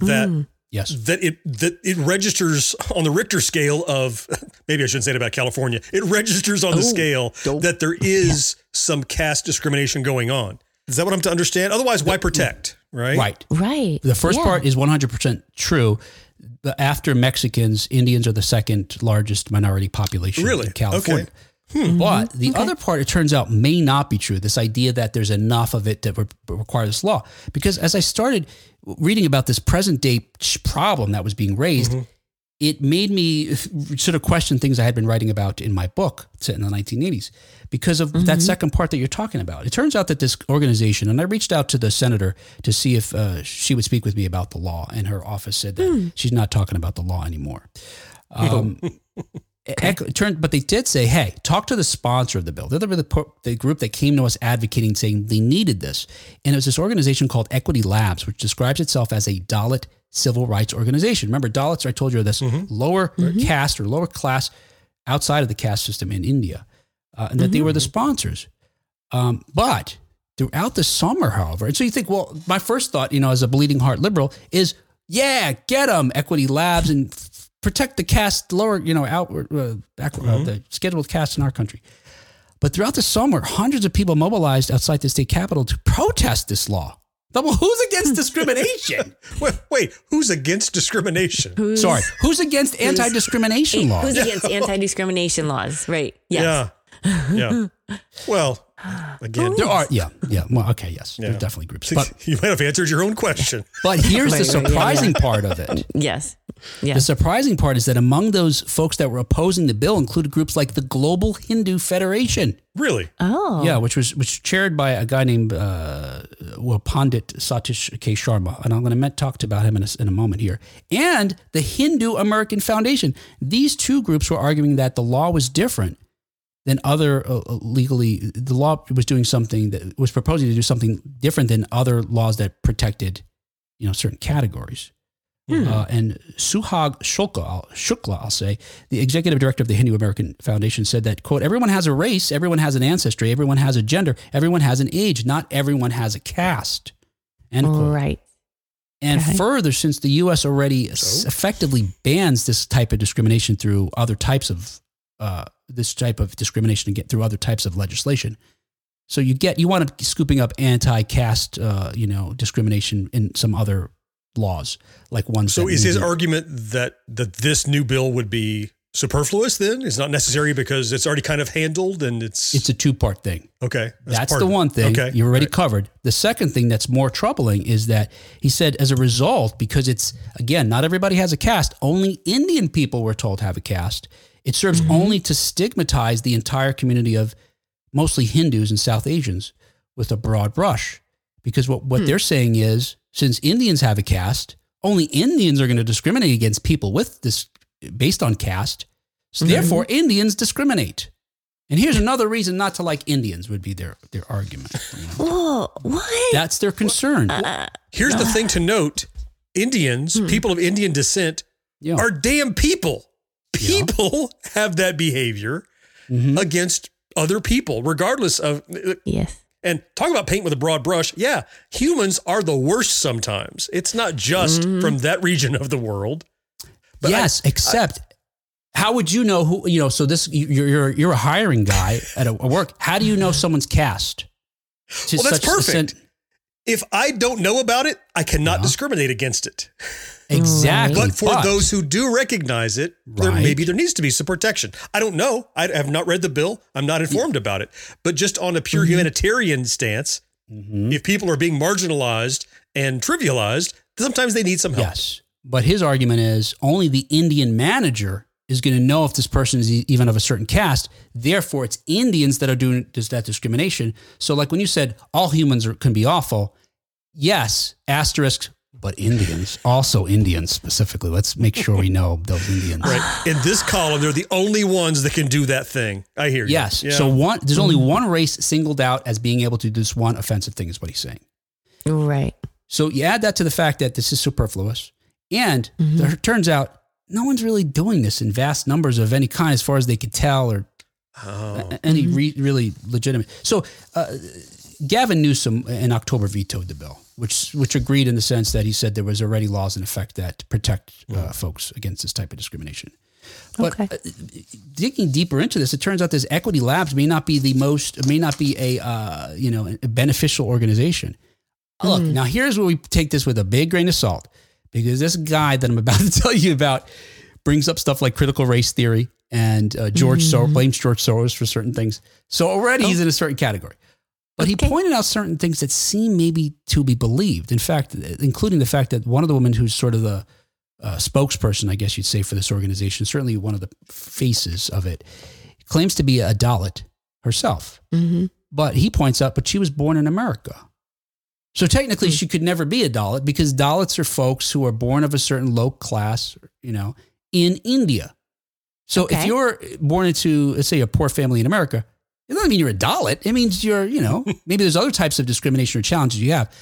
that Mm. Yes that it that it registers on the Richter scale of maybe I shouldn't say it about California. It registers on the Oh, scale don't- that there is some caste discrimination going on. Is that what I'm to understand? Otherwise, why mm, protect? Right. right Right. The first Yeah. part is 100% true. The, after Mexicans, Indians are the second largest minority population Really? in California. Okay. But the other part, it turns out, may not be true. This idea that there's enough of it to would require this law. Because as I started reading about this present day problem that was being raised, it made me sort of question things I had been writing about in my book set in the 1980s because of that second part that you're talking about. It turns out that this organization, and I reached out to the senator to see if uh, she would speak with me about the law, and her office said that she's not talking about the law anymore. Um, It turned, but they did say, "Hey, talk to the sponsor of the bill." They're the, the, the group that came to us advocating, saying they needed this, and it was this organization called Equality Labs, which describes itself as a Dalit civil rights organization. Remember, Dalits, I told you, are this lower caste or lower class outside of the caste system in India, uh, and that they were the sponsors. Um, but throughout the summer, however, and so you think, well, my first thought, you know, as a bleeding heart liberal, is yeah, get them, Equality Labs, and protect the caste lower, you know, outward, uh, back, uh, the scheduled caste in our country. But throughout the summer, hundreds of people mobilized outside the state capitol to protest this law. Well, who's against discrimination? Wait, wait, who's against discrimination? Who's, Sorry, who's against anti-discrimination laws? Who's against anti-discrimination laws? Right. Yes. Yeah. Yeah. Well, again, There are, yeah, yeah. Well, okay, yes, there Yeah. are definitely groups. But you might have answered your own question. but here's the Right, right, yeah, surprising part of it. Yes. The surprising part is that among those folks that were opposing the bill included groups like the Global Hindu Federation. Really? Oh. Yeah, which was which was chaired by a guy named uh, well Pandit Satish K Sharma, and I'm going to talk about him in a, in a moment here. And the Hindu American Foundation. These two groups were arguing that the law was different than other uh, legally. The law was doing something that was proposing to do something different than other laws that protected, you know, certain categories. Uh, and Suhag Shukla, I'll- Shukla, I'll say, the executive director of the Hindu American Foundation, said that, quote, everyone has a race, everyone has an ancestry, everyone has a gender, everyone has an age, not everyone has a caste, end quote. Right. And Okay. further, since the U.S. already s- effectively bans this type of discrimination through other types of uh, this type of discrimination get through other types of legislation, so you get you want to scooping up anti-caste, uh, you know, discrimination in some other laws like ones. So is his maybe- argument that that this new bill would be superfluous then? It's not necessary because it's already kind of handled and it's, It's a two-part thing. okay. That's, part the one thing Okay. you already Right. covered. The second thing that's more troubling is that he said, as a result, because it's again, not everybody has a caste. Only Indian people were told have a caste. It serves Mm-hmm. only to stigmatize the entire community of mostly Hindus and South Asians with a broad brush. Because what, Hmm. what they're saying is, since Indians have a caste, only Indians are going to discriminate against people with this based on caste. So Mm-hmm. therefore, Indians discriminate. And here's another reason not to like Indians would be their their argument. you know. Whoa. What? That's their concern. Here's the thing to note. Indians, people of Indian descent, Yeah. are damn people. People have that behavior Mhm. against other people, regardless of yes. and talk about paint with a broad brush. Yeah, humans are the worst sometimes. It's not just from that region of the world. But I- yes, except how would you know who you know? So this you're you're, you're a hiring guy at a, a work. How do you know someone's caste? To Well, that's such extent- perfect. If I don't know about it, I cannot Yeah. discriminate against it. Exactly. But for those who do recognize it, there, Right. maybe there needs to be some protection. I don't know. I have not read the bill. I'm not informed about it. But just on a pure Mm-hmm. humanitarian stance, if people are being marginalized and trivialized, sometimes they need some help. Yes. But his argument is only the Indian manager is going to know if this person is even of a certain caste. Therefore, it's Indians that are doing this, that discrimination. So, like when you said all humans are, can be awful, yes, asterisk, but Indians, also Indians specifically. Let's make sure we know those Indians. Right. In this column, they're the only ones that can do that thing. I hear you. Yes. Yeah. So one, there's only one race singled out as being able to do this one offensive thing, is what he's saying. Right. So you add that to the fact that this is superfluous, and mm-hmm. there, it turns out no one's really doing this in vast numbers of any kind, as far as they could tell, or Oh. any re, really legitimate. So uh, Gavin Newsom in October vetoed the bill, which which agreed in the sense that he said there was already laws in effect that protect uh, folks against this type of discrimination. But Okay. uh, digging deeper into this, it turns out this Equity Labs may not be the most, may not be a uh, you know a beneficial organization. Look, now here's where we take this with a big grain of salt, because this guy that I'm about to tell you about brings up stuff like critical race theory and uh, George Soros blames George Soros for certain things. So already he's in a certain category. But he pointed out certain things that seem maybe to be believed. In fact, including the fact that one of the women who's sort of the uh, spokesperson, I guess you'd say, for this organization, certainly one of the faces of it, claims to be a Dalit herself. Mm-hmm. But he points out, but she was born in America. So technically, hmm. she could never be a Dalit because Dalits are folks who are born of a certain low class, you know, in India. So if you're born into, let's say, a poor family in America, it doesn't mean you're a Dalit. It means you're, you know, maybe there's other types of discrimination or challenges you have.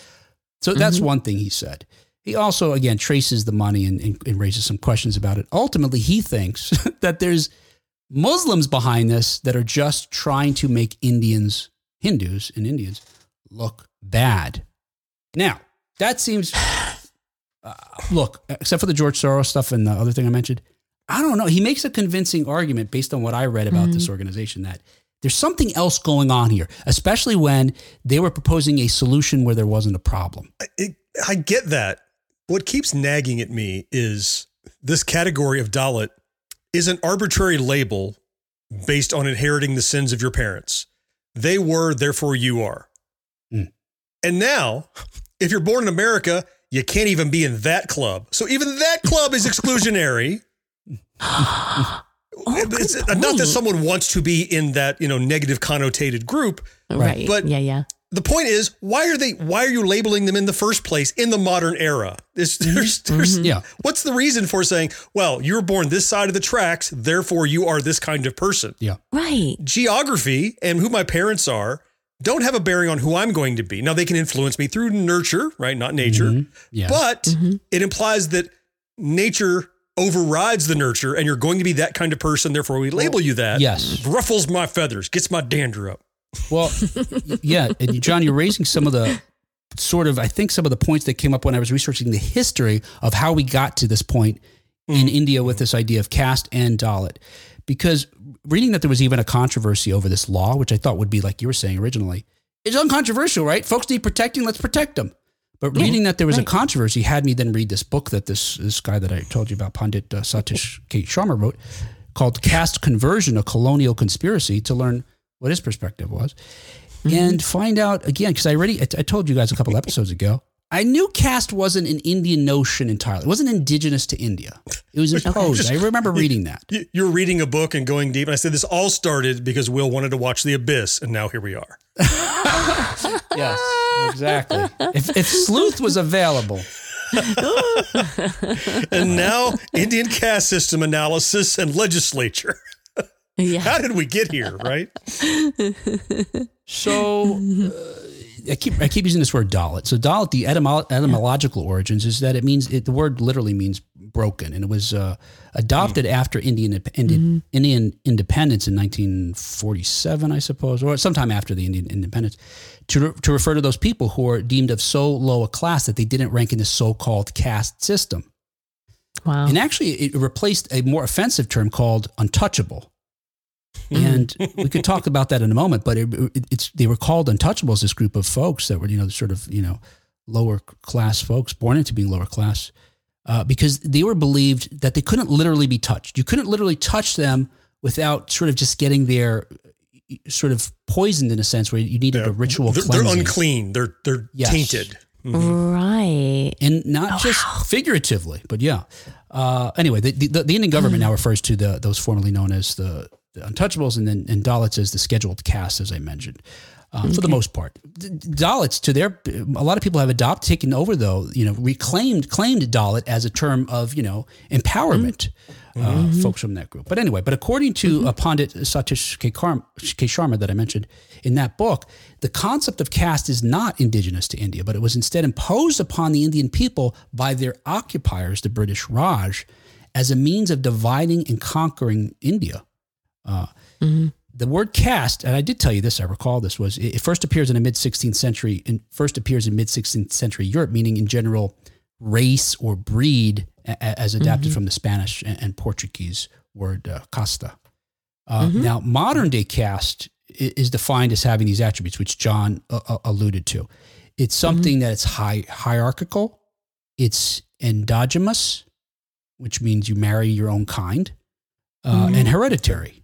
So that's mm-hmm. one thing he said. He also, again, traces the money and, and, and raises some questions about it. Ultimately, he thinks that there's Muslims behind this that are just trying to make Indians, Hindus and Indians, look bad. Now, that seems, uh, look, except for the George Soros stuff and the other thing I mentioned, I don't know. He makes a convincing argument based on what I read about this organization that there's something else going on here, especially when they were proposing a solution where there wasn't a problem. it, I get that. What keeps nagging at me is this category of Dalit is an arbitrary label based on inheriting the sins of your parents. They were, therefore you are. Mm. And now, if you're born in America, you can't even be in that club. So even that club is exclusionary. Oh, it's not that someone wants to be in that, you know, negative connotated group, Right. But- yeah, yeah. the point is why are they why are you labeling them in the first place in the modern era It's- mm-hmm. there's, there's, mm-hmm. Yeah. what's the reason for saying well you were born this side of the tracks therefore you are this kind of person Yeah. Right. geography and who my parents are don't have a bearing on who i'm going to be now they can influence me through nurture right not nature Mhm. Yeah. but Mhm. it implies that nature overrides the nurture and you're going to be that kind of person therefore we label you that yes. ruffles my feathers gets my dander up Well, yeah, and Jon, you're raising some of the sort of, I think, some of the points that came up when I was researching the history of how we got to this point in India with this idea of caste and Dalit. Because reading that there was even a controversy over this law, which I thought would be like you were saying originally, it's uncontroversial, right? Folks need protecting, let's protect them. But reading that there was a controversy had me then read this book that this this guy that I told you about, Pandit uh, Satish K. Sharma wrote, called "Caste Conversion: A Colonial Conspiracy," to learn what his perspective was, and find out again because I already I, I told you guys a couple episodes ago. I knew caste wasn't an Indian notion entirely. It wasn't indigenous to India. It was imposed. I remember reading that. You- You're reading a book and going deep. And I said this all started because Will wanted to watch The Abyss, and now here we are. Yes, exactly. If, if sleuth was available, And now Indian caste system analysis and legislature. Yeah. How did we get here, right? So uh, I keep I keep using this word Dalit. So Dalit, the etymo- etymological origins is that it means it, the word literally means broken, and it was uh, adopted after Indian Indian, Indian independence in 1947, I suppose, or sometime after the Indian independence, to re- to refer to those people who are deemed of so low a class that they didn't rank in the so-called caste system. Wow. And actually, it replaced a more offensive term called untouchable. And we could talk about that in a moment, but it, it, it's they were called untouchables. This group of folks that were, you know, sort of, you know, lower class folks, born into being lower class, uh, because they were believed that they couldn't literally be touched. You couldn't literally touch them without sort of just getting their sort of poisoned in a sense, where you needed a ritual They're, they're unclean. They're they're Yes. tainted. Right. and not just figuratively, but yeah. Uh, anyway, the, the, the Indian government now refers to the those formerly known as the, the untouchables, and then and Dalits as the scheduled caste, as I mentioned. Um, For the most part, Dalits to their a lot of people have adopted, taken over though, you know, reclaimed claimed Dalit as a term of you know empowerment. Uh, folks from that group, but anyway, but according to uh, Pandit Satish K. Karm, K. Sharma that I mentioned in that book, the concept of caste is not indigenous to India, but it was instead imposed upon the Indian people by their occupiers, the British Raj, as a means of dividing and conquering India. Uh, The word caste, and I did tell you this, I recall this, was it first appears in the mid 16th century, and first appears in mid 16th century Europe, meaning in general race or breed, a- as adapted from the Spanish and, and Portuguese word uh, casta. Uh, Now, modern day caste is defined as having these attributes, which Jon uh, uh, alluded to. It's something that it's high, hierarchical, it's endogamous, which means you marry your own kind, uh, and hereditary.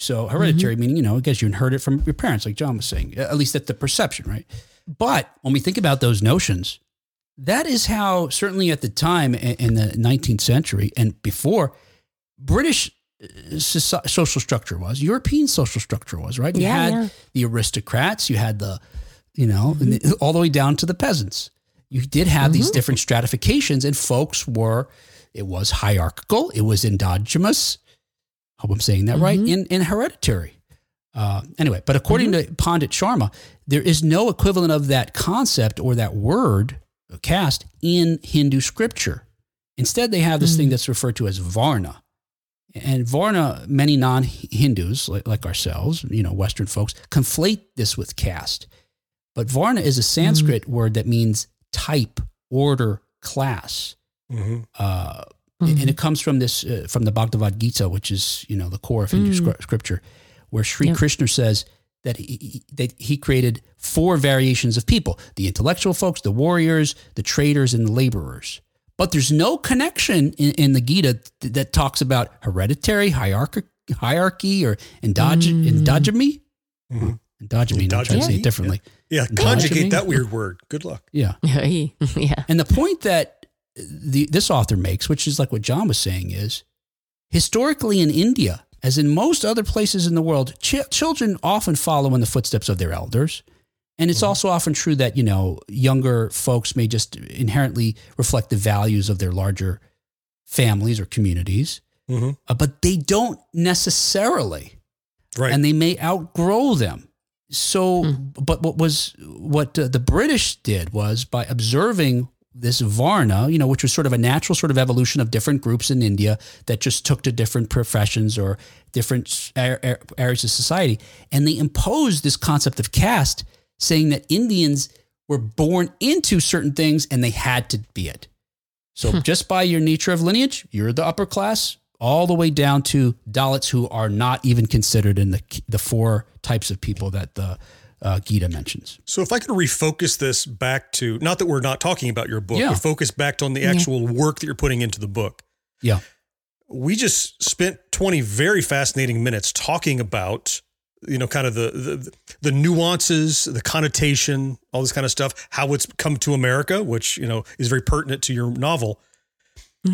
So hereditary mm-hmm. meaning, you know, I guess you inherit it from your parents, like Jon was saying. At least that's the perception, right? But when we think about those notions, that is how certainly at the time in the 19th century and before, British uh, social structure was. European social structure was, right? You Yeah, had yeah. the aristocrats, you had the, you know, mm-hmm. the- all the way down to the peasants. You did have these mm-hmm. different stratifications, and folks were, it was hierarchical, it was endogamous. Hope I'm saying that right, mm-hmm. in, and hereditary. Uh, anyway, but according mm-hmm. to Pandit Sharma, there is no equivalent of that concept or that word caste in Hindu scripture. Instead, they have this thing mm-hmm. that's referred to as Varna. And Varna, many non Hindus like, like ourselves, you know, Western folks, conflate this with caste. But Varna is a Sanskrit word that means type, order, class. Mhm. Uh, And it comes from this, uh, from the Bhagavad Gita, which is, you know, the core of Hindu scr- scripture, where Sri Yep. Krishna says that he, he- that he created four variations of people the intellectual folks, the warriors, the traders, and the laborers. But there's no connection in, in the Gita th- that talks about hereditary hierarchy, hierarchy or endog- endogamy. Mhm. Endogamy, I'm trying to say it differently. Yeah, Gotcha. conjugate that weird word. Good luck. Yeah. yeah. And the point that the, this author makes, which is like what Jon was saying, is historically in India, as in most other places in the world, ch- children often follow in the footsteps of their elders. And it's also often true that, you know, younger folks may just inherently reflect the values of their larger families or communities, Mhm. uh, but they don't necessarily Right. and they may outgrow them. So, but what was what uh, the British did was by observing this Varna, you know, which was sort of a natural sort of evolution of different groups in India that just took to different professions or different areas of society, and they imposed this concept of caste, saying that Indians were born into certain things and they had to be it. So hmm. just by your nature of lineage, you're the upper class, all the way down to Dalits who are not even considered in the the four types of people that the uh, Gita mentions. So if I could refocus this back to not that we're not talking about your book, Yeah. but focus back on the actual work that you're putting into the book. Yeah. We just spent 20 very fascinating minutes talking about you know kind of the the, the nuances, the connotation, all this kind of stuff, how it's come to America, which you know is very pertinent to your novel.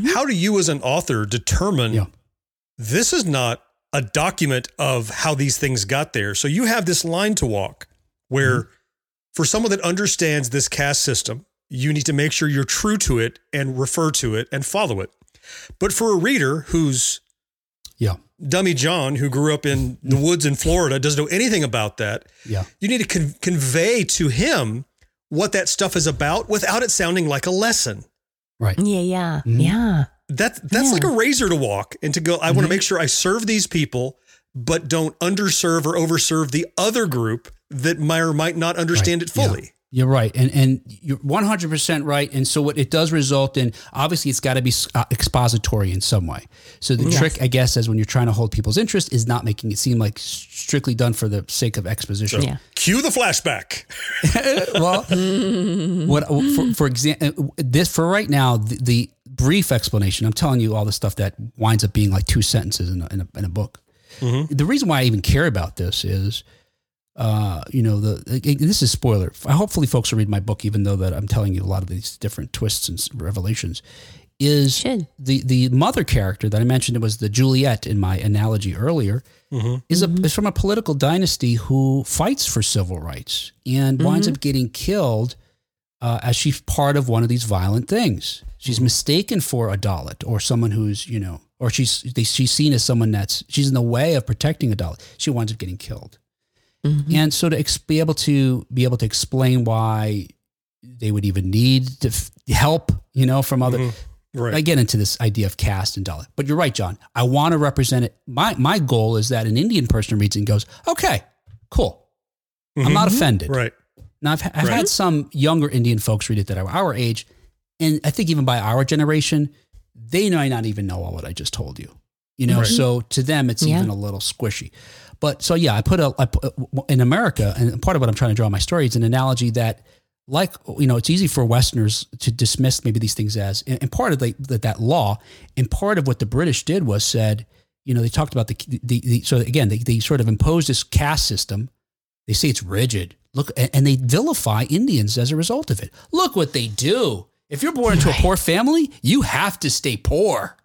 How do you as an author determine Yeah. this is not a document of how these things got there? So you have this line to walk where mm-hmm. for someone that understands this caste system, you need to make sure you're true to it and refer to it and follow it. But for a reader who's Yeah. dummy Jon, who grew up in mm-hmm. the woods in Florida, doesn't know anything about that, Yeah. you need to con- convey to him what that stuff is about without it sounding like a lesson. Right. Yeah. Yeah. Mhm. Yeah. That that's Yeah. like a razor to walk and to go. I want to mm-hmm. make sure I serve these people, but don't underserve or overserve the other group that might or might not understand it Yeah. fully. You're right, and and you're 100 percent right. And so what it does result in, obviously, it's got to be uh, expository in some way. So the Yes. trick, I guess, is when you're trying to hold people's interest, is not making it seem like strictly done for the sake of exposition. Yeah. Cue the flashback. well, what uh, for, for example, uh, this for right now, the, the brief explanation. I'm telling you all the stuff that winds up being like two sentences in a, in a, in a book. Mm-hmm. The reason why I even care about this is, uh, you know, the this is spoiler. Hopefully, folks will read my book, even though that I'm telling you a lot of these different twists and revelations. Is Should. the the mother character that I mentioned? It was the Juliet in my analogy earlier is a is from a political dynasty who fights for civil rights and winds up getting killed uh, as she's part of one of these violent things. She's mistaken for a Dalit or someone who's you know, or she's they, she's seen as someone that's she's in the way of protecting a Dalit. She winds up getting killed, Mm-hmm. and so to ex- be able to be able to explain why they would even need to f- help, you know, from other. Mm-hmm. Right. I get into this idea of caste and Dalit, but you're right, Jon. I want to represent it. My my goal is that an Indian person reads it and goes, "Okay, cool. I'm not mm-hmm. offended." right. Now I've, I've Right. had some younger Indian folks read it that are our age, and I think even by our generation, they might not even know all what I just told you. You know, Right. so to them it's Yeah. even a little squishy. But so yeah, I put a I put, uh, in America, and part of what I'm trying to draw in my story is an analogy that, like you know, it's easy for Westerners to dismiss maybe these things as, and part of the, that that law, and part of what the British did was said, you know, they talked about the the, the so again they, they sort of imposed this caste system they say it's rigid. Look, and and they vilify Indians as a result of it. Look what they do. If you're born into a poor family, you have to stay poor.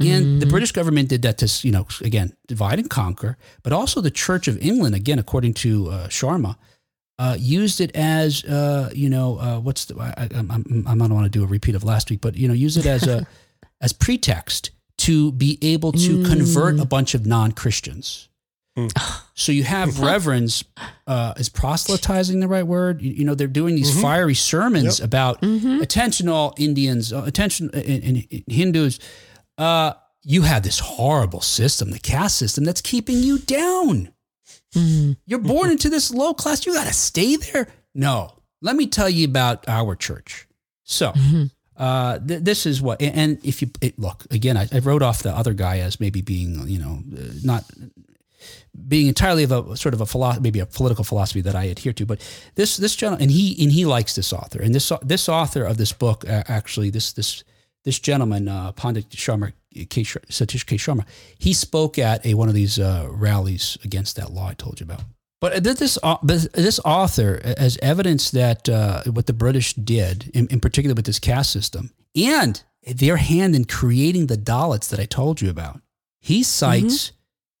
And the British government did that to, you know, again, divide and conquer. But also the Church of England, again, according to uh, Sharma, uh, used it as, uh, you know, uh, what's the, I, I, I'm, I'm, don't want to do a repeat of last week, but, you know, use it as a, as pretext to be able to convert a bunch of non-Christians. So you have reverends, uh, is proselytizing the right word? You, you know, they're doing these fiery sermons Yep. about attention, all Indians, uh, attention, and, and Hindus. Uh, you have this horrible system, the caste system, that's keeping you down. You're born into this low class. You got to stay there. No, let me tell you about our church. So, uh, th- this is what, and if you it, look again, I, I wrote off the other guy as maybe being, you know, uh, not being entirely of a sort of a philosophy, maybe a political philosophy that I adhere to. But this this gentleman, and he and he likes this author, and this this author of this book uh, actually this this this gentleman, uh, Pandit Sharma, K. Satish K. Sharma, he spoke at a one of these uh, rallies against that law I told you about. But this au- this author, as evidence that uh, what the British did, in, in particular with this caste system, and their hand in creating the Dalits that I told you about, he cites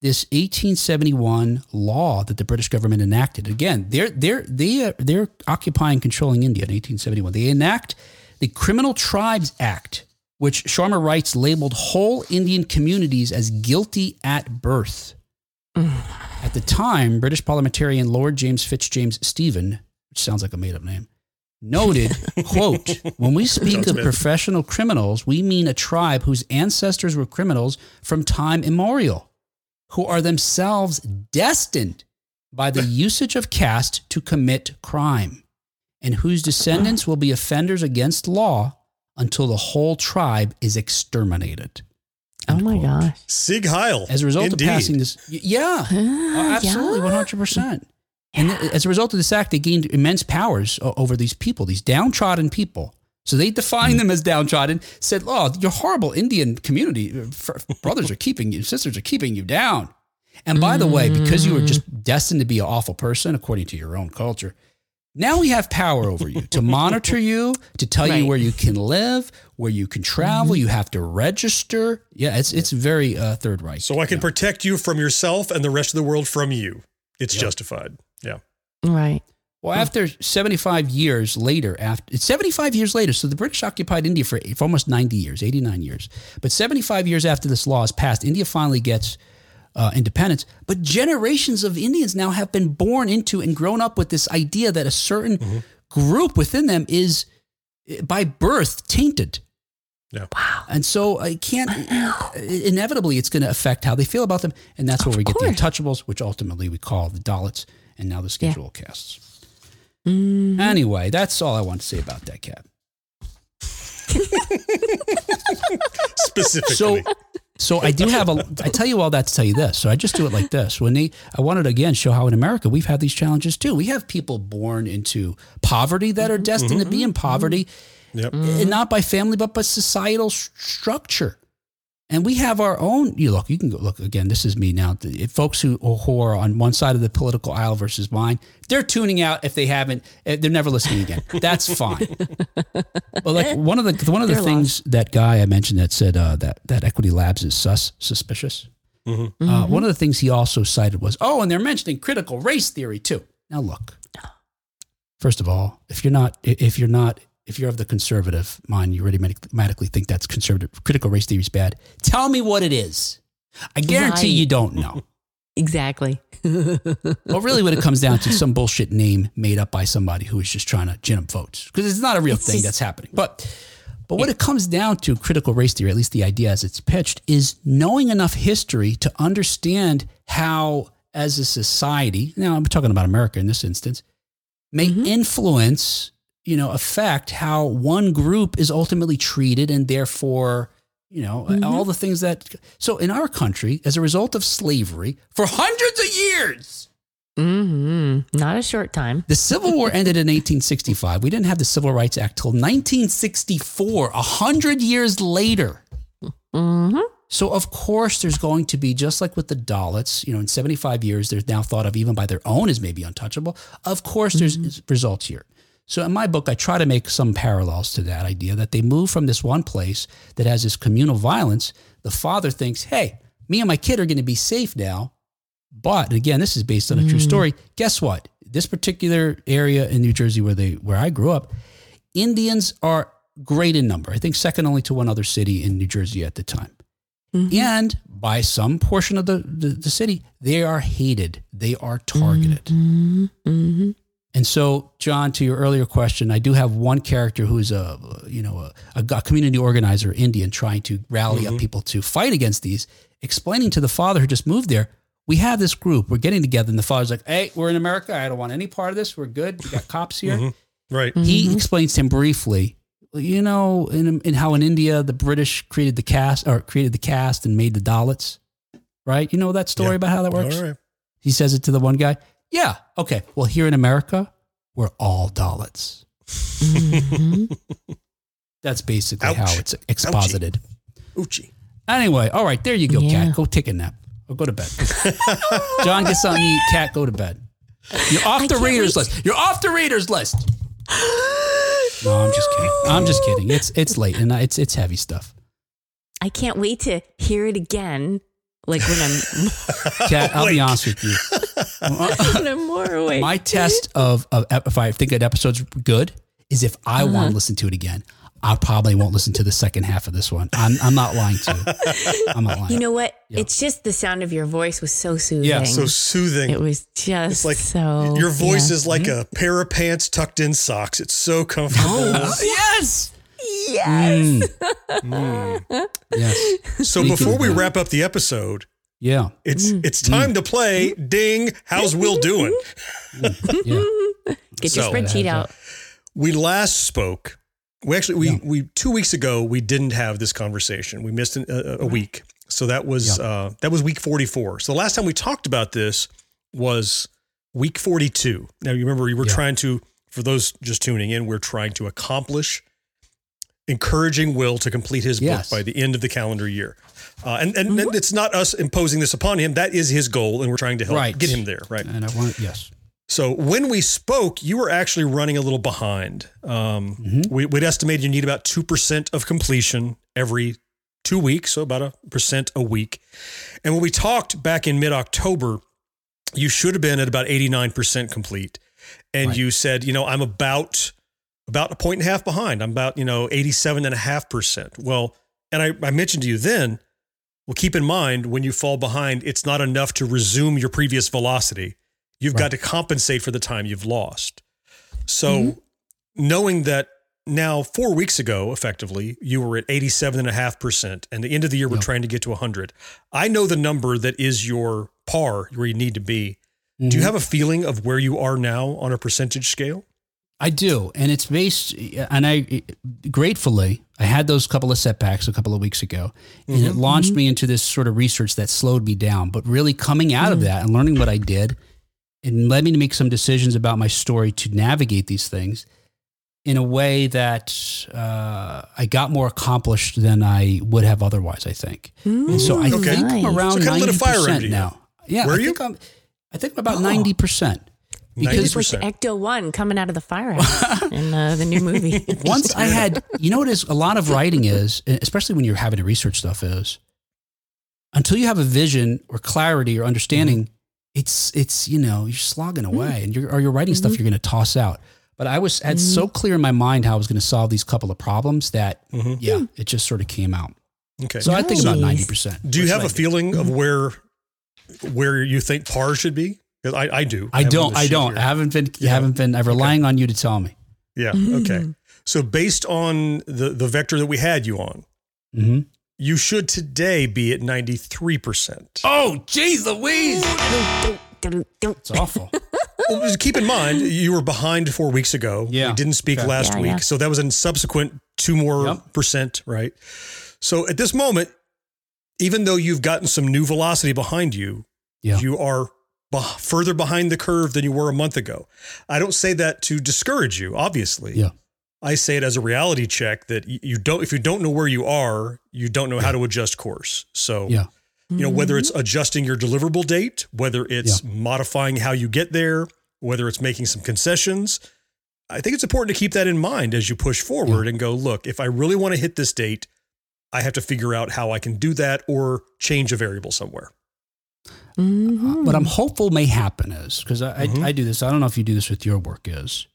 this 1871 law that the British government enacted. Again, they're they're they are, they're occupying, controlling India in 1871. They enact the Criminal Tribes Act, which Sharma writes labeled whole Indian communities as guilty at birth. At the time, British parliamentarian Lord James Fitzjames Stephen, which sounds like a made up name, noted, quote, when we speak of professional criminals, we mean a tribe whose ancestors were criminals from time immemorial, who are themselves destined by the usage of caste to commit crime, and whose descendants will be offenders against law until the whole tribe is exterminated. Oh my gosh. Sieg Heil. As a result Indeed. of passing this, yeah, Oh, absolutely, one hundred percent. And th- as a result of this act, they gained immense powers o- over these people, these downtrodden people. So they defined them as downtrodden. Said, "Oh, your horrible Indian community uh, fr- brothers are keeping you, sisters are keeping you down." And by the way, because you were just destined to be an awful person according to your own culture, now we have power over you to monitor you, to tell you where you can live, where you can travel. You have to register. Yeah, it's it's very uh, Third Reich. So I can protect you from yourself and the rest of the world from you. It's justified. Yeah. Right. Well, after 75 years later, after it's 75 years later, so the British occupied India for, for almost 90 years, 89 years. But 75 years after this law is passed, India finally gets uh, independence. But generations of Indians now have been born into and grown up with this idea that a certain group within them is eh, by birth tainted. Yeah. Wow. And so I can't, inevitably, it's going to affect how they feel about them. And that's where we get the untouchables, which ultimately we call the Dalits and now the Yeah. schedule castes. Anyway, that's all I want to say about that Kat. Specifically. So, so I do have a. I tell you all that to tell you this. So I just do it like this. When they, I wanted to again show how in America we've had these challenges too. We have people born into poverty that are mm-hmm. destined to be mm-hmm. in poverty, mm-hmm. yep. and not by family but by societal s- structure. And we have our own. You look. You can go look again. This is me now. The folks who who are on one side of the political aisle versus mine, they're tuning out if they haven't. eh, They're never listening again. That's fine. But like one of the one of the They're things that guy I mentioned that said uh, that that Equity Labs is sus suspicious. Mm-hmm. Uh, one of the things he also cited was, oh, and they're mentioning critical race theory too. Now look, first of all, if you're not if you're not if you're of the conservative mind, you already automatically think that's conservative. Critical race theory is bad. Tell me what it is. I guarantee Right. you don't know. Exactly. Well, really, what it comes down to some bullshit name made up by somebody who is just trying to gin up votes because it's not a real It's thing just- that's happening. But but what it comes down to, critical race theory, at least the idea as it's pitched, is knowing enough history to understand how, as a society, now I'm talking about America in this instance, may mm-hmm. influence, you know, affect how one group is ultimately treated and therefore, you know, all the things that. So in our country, as a result of slavery for hundreds of years, hmm Not a short time. the Civil War ended in 1865. We didn't have the Civil Rights Act till 1964, a hundred years later. hmm So of course there's going to be just like with the Dalits, you know, in 75 years they're now thought of even by their own as maybe untouchable. Of course there's results here. So in my book I try to make some parallels to that idea that they move from this one place that has this communal violence. The father thinks, "Hey, me and my kid are going to be safe now." But again, this is based on a true mm. story. Guess what? This particular area in New Jersey where they where I grew up, Indians are great in number. I think second only to one other city in New Jersey at the time. Mm-hmm. And by some portion of the, the, the city, they are hated. They are targeted. Mm-hmm. mm-hmm. And so, Jon, to your earlier question, I do have one character who's a you know a, a g- community organizer, Indian, trying to rally up mm-hmm. people to fight against these. Explaining to the father who just moved there, we have this group. We're getting together, and the father's like, "Hey, we're in America. I don't want any part of this. We're good. We got cops here." Mm-hmm. Right. He mm-hmm. explains to him briefly, you know, in, in how in India the British created the caste or created the caste and made the Dalits, right? You know that story Yeah. about how that works. All right. He says it to the one guy. Yeah. Okay. Well, here in America, we're all Dalits. Mm-hmm. That's basically Ouch. how it's exposited. Oochie. Anyway, all right, there you go, Yeah. Kat. Go take a nap or go to bed. Jon, get something to eat. Kat, go to bed. You're off I the readers wait. list. You're off the readers list. No, I'm just kidding. I'm just kidding. It's it's late and it's it's heavy stuff. I can't wait to hear it again. Like when I'm Kat, I'll be honest with you. when I'm more awake. My test of, of if I think an episode's good is if I Uh-huh. want to listen to it again. I probably won't listen to the second half of this one. I'm, I'm not lying to you. I'm not lying. you know what? Yeah. It's just the sound of your voice was so soothing. Yeah, So soothing. it was just It's like so. your voice yeah. is like Mm-hmm. a pair of pants tucked in socks. It's so comfortable. yes. yes. Mm. Yes. so Speaking before we wrap up the episode, Yeah. it's Mm. it's time to play Ding. How's Will doing? Yeah. Get your So- spreadsheet out. We last spoke. We actually we we two weeks ago we didn't have this conversation. We missed an, a, a week, so that was Yeah. uh, that was week forty four. So the last time we talked about this was week forty two. Now you remember we were Yeah. trying to for those just tuning in, we're trying to accomplish encouraging Will to complete his Yes. book by the end of the calendar year. Uh, and and, and it's not us imposing this upon him. That is his goal, and we're trying to help Right. get him there. Right. And I want yes. So when we spoke, you were actually running a little behind. Um, Mm-hmm. we, we'd estimated you need about 2% of completion every two weeks, so about a percent a week. And when we talked back in mid October, you should have been at about 89% complete. And Right. you said, you know, I'm about about a point and a half behind. I'm about, you know, 87.5%. Well, and I, I mentioned to you then, well, keep in mind when you fall behind, it's not enough to resume your previous velocity. You've got to compensate for the time you've lost. So, knowing that now, four weeks ago, effectively, you were at 87.5%, and the end of the year, we're trying to get to 100. I know the number that is your par where you need to be. Do Mm-hmm. you have a feeling of where you are now on a percentage scale? I do, and it's based. And I gratefully I had those couple of setbacks a couple of weeks ago, and it mm-hmm. Mm-hmm. launched me into this sort of research that slowed me down. But really coming out of mm-hmm. that and learning what I did, it led me to make some decisions about my story to navigate these things in a way that uh, I got more accomplished than I would have otherwise. I think, and so I mm. Okay. think I'm Nice. around So kinda lit a ninety percent now. Yeah, Were I you? think I'm. I think I'm about ninety percent. Because It's like 90%. Ecto One coming out of the firehouse in uh, the new movie. once I had, you know what is a lot of writing is, especially when you're having to research stuff is, until you have a vision or clarity or understanding, mm-hmm. it's it's you know you're slogging mm-hmm. away and you're or you're writing stuff mm-hmm. you're going to toss out. But I was had so clear in my mind how I was going to solve these couple of problems that yeah, it just sort of came out. Okay. So I think about ninety percent. Do you have a feeling of where where you think par should be? 'Cause I, I do. I have don't. I don't. here. I haven't been. Yeah. haven't been. I'm relying on you to tell me. Yeah. Okay. So based on the the vector that we had you on, hmm you should today be at ninety three percent. Oh, jeez, Louise! It's awful. Well, keep in mind you were behind four weeks ago. Yeah. We didn't speak Okay. last Yeah, week, yeah. so that was in subsequent two more Yep. percent, right? So at this moment, even though you've gotten some new velocity behind you, Yeah. you are beh- further behind the curve than you were a month ago. I don't say that to discourage you, obviously. Yeah. I say it as a reality check that you don't if you don't know where you are, you don't know how to adjust course. So Yeah. you know whether it's mm-hmm. adjusting your deliverable date, whether it's modifying how you get there, whether it's making some concessions. I think it's important to keep that in mind as you push forward and go, look, if I really want to hit this date, I have to figure out how I can do that or change a variable somewhere. Mhm. what I'm hopeful may happen is because I, Mhm. I, I do this. I don't know if you do this with your work. Is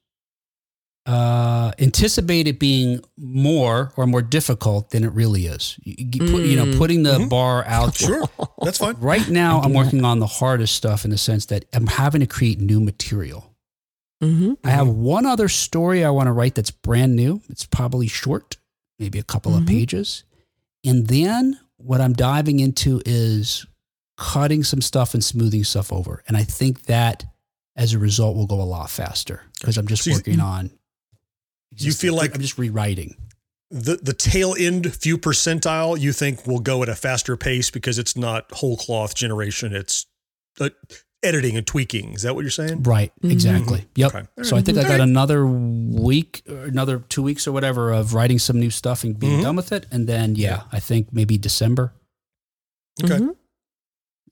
uh, anticipate it being more or more difficult than it really is. You, you put- you know, putting the bar out. Sure, that's fine. Right now, I'm working on the hardest stuff in the sense that I'm having to create new material. Mm-hmm. I have one other story I want to write that's brand new. It's probably short, maybe a couple of Mhm. pages. And then what I'm diving into is cutting some stuff and smoothing stuff over. And I think that as a result will go a lot faster because I'm just So you- working on. You feel like- I'm just rewriting. The the tail end few percentile you think will go at a faster pace because it's not whole cloth generation. It's uh, editing and tweaking. Is that what you're saying? Right. Exactly. Yep. Okay. So I think I got another week, or another two weeks or whatever of writing some new stuff and being Mhm. done with it. And then, yeah, I think maybe December Okay. Mm-hmm.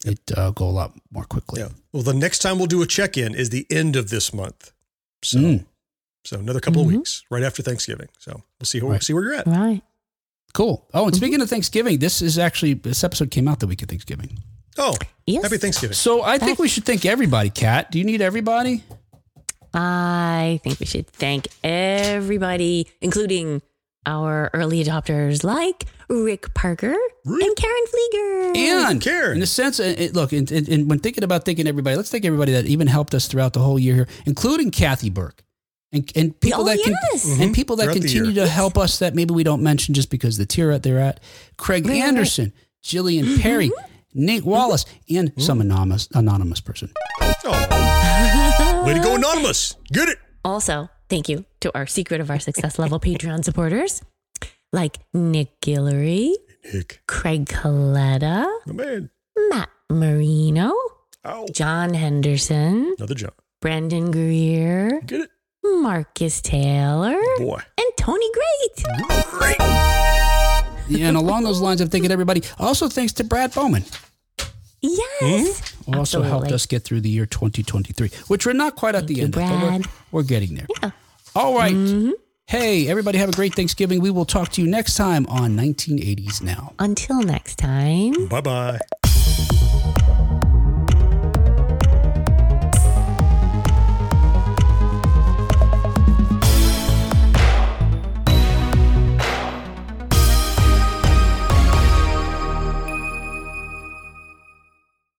It uh, go a lot more quickly. Yeah. Well, the next time we'll do a check in is the end of this month. So, Mm. so another couple Mhm. of weeks right after Thanksgiving. So we'll see, Right. see where you're at. Right. Cool. Oh, Mm-hmm. and speaking of Thanksgiving, this is actually this episode came out the week of Thanksgiving. Oh, Yes. happy Thanksgiving. So I think we should thank everybody. Kat, do you need everybody? I think we should thank everybody, including our early adopters like Rick Parker and Karen Flieger. And Karen. in the sense, uh, it, look, and, and, and when thinking about thanking everybody, let's thank everybody that even helped us throughout the whole year here, including Kathy Burke. And, and people Oh, that can, yes. and mm-hmm. people that Throughout continue to help us that maybe we don't mention just because the tier that they're at. Craig Right, right, Anderson, Jillian mm-hmm. Perry, Nate mm-hmm. Wallace, and some anonymous anonymous person. Oh, way to go, Anonymous. Get it. Also, thank you to our Secret of Our Success level Patreon supporters like Nick Guillory, Nick. Craig Coletta, man. Matt Marino, Ow. John Henderson, Another jump. Brendan Greer, Get it. Marcus Taylor, Boy. and Tony Great. Great. and along those lines, I'm thinking everybody. Also, thanks to Brad Bowman, Yes. who also helped us get through the year 2023, which we're not quite at the you, end of, but we're, Brad. Mm-hmm. we're getting there. Yeah. All right. Hey, everybody, have a great Thanksgiving. We will talk to you next time on 1980s Now. Until next time. Bye bye.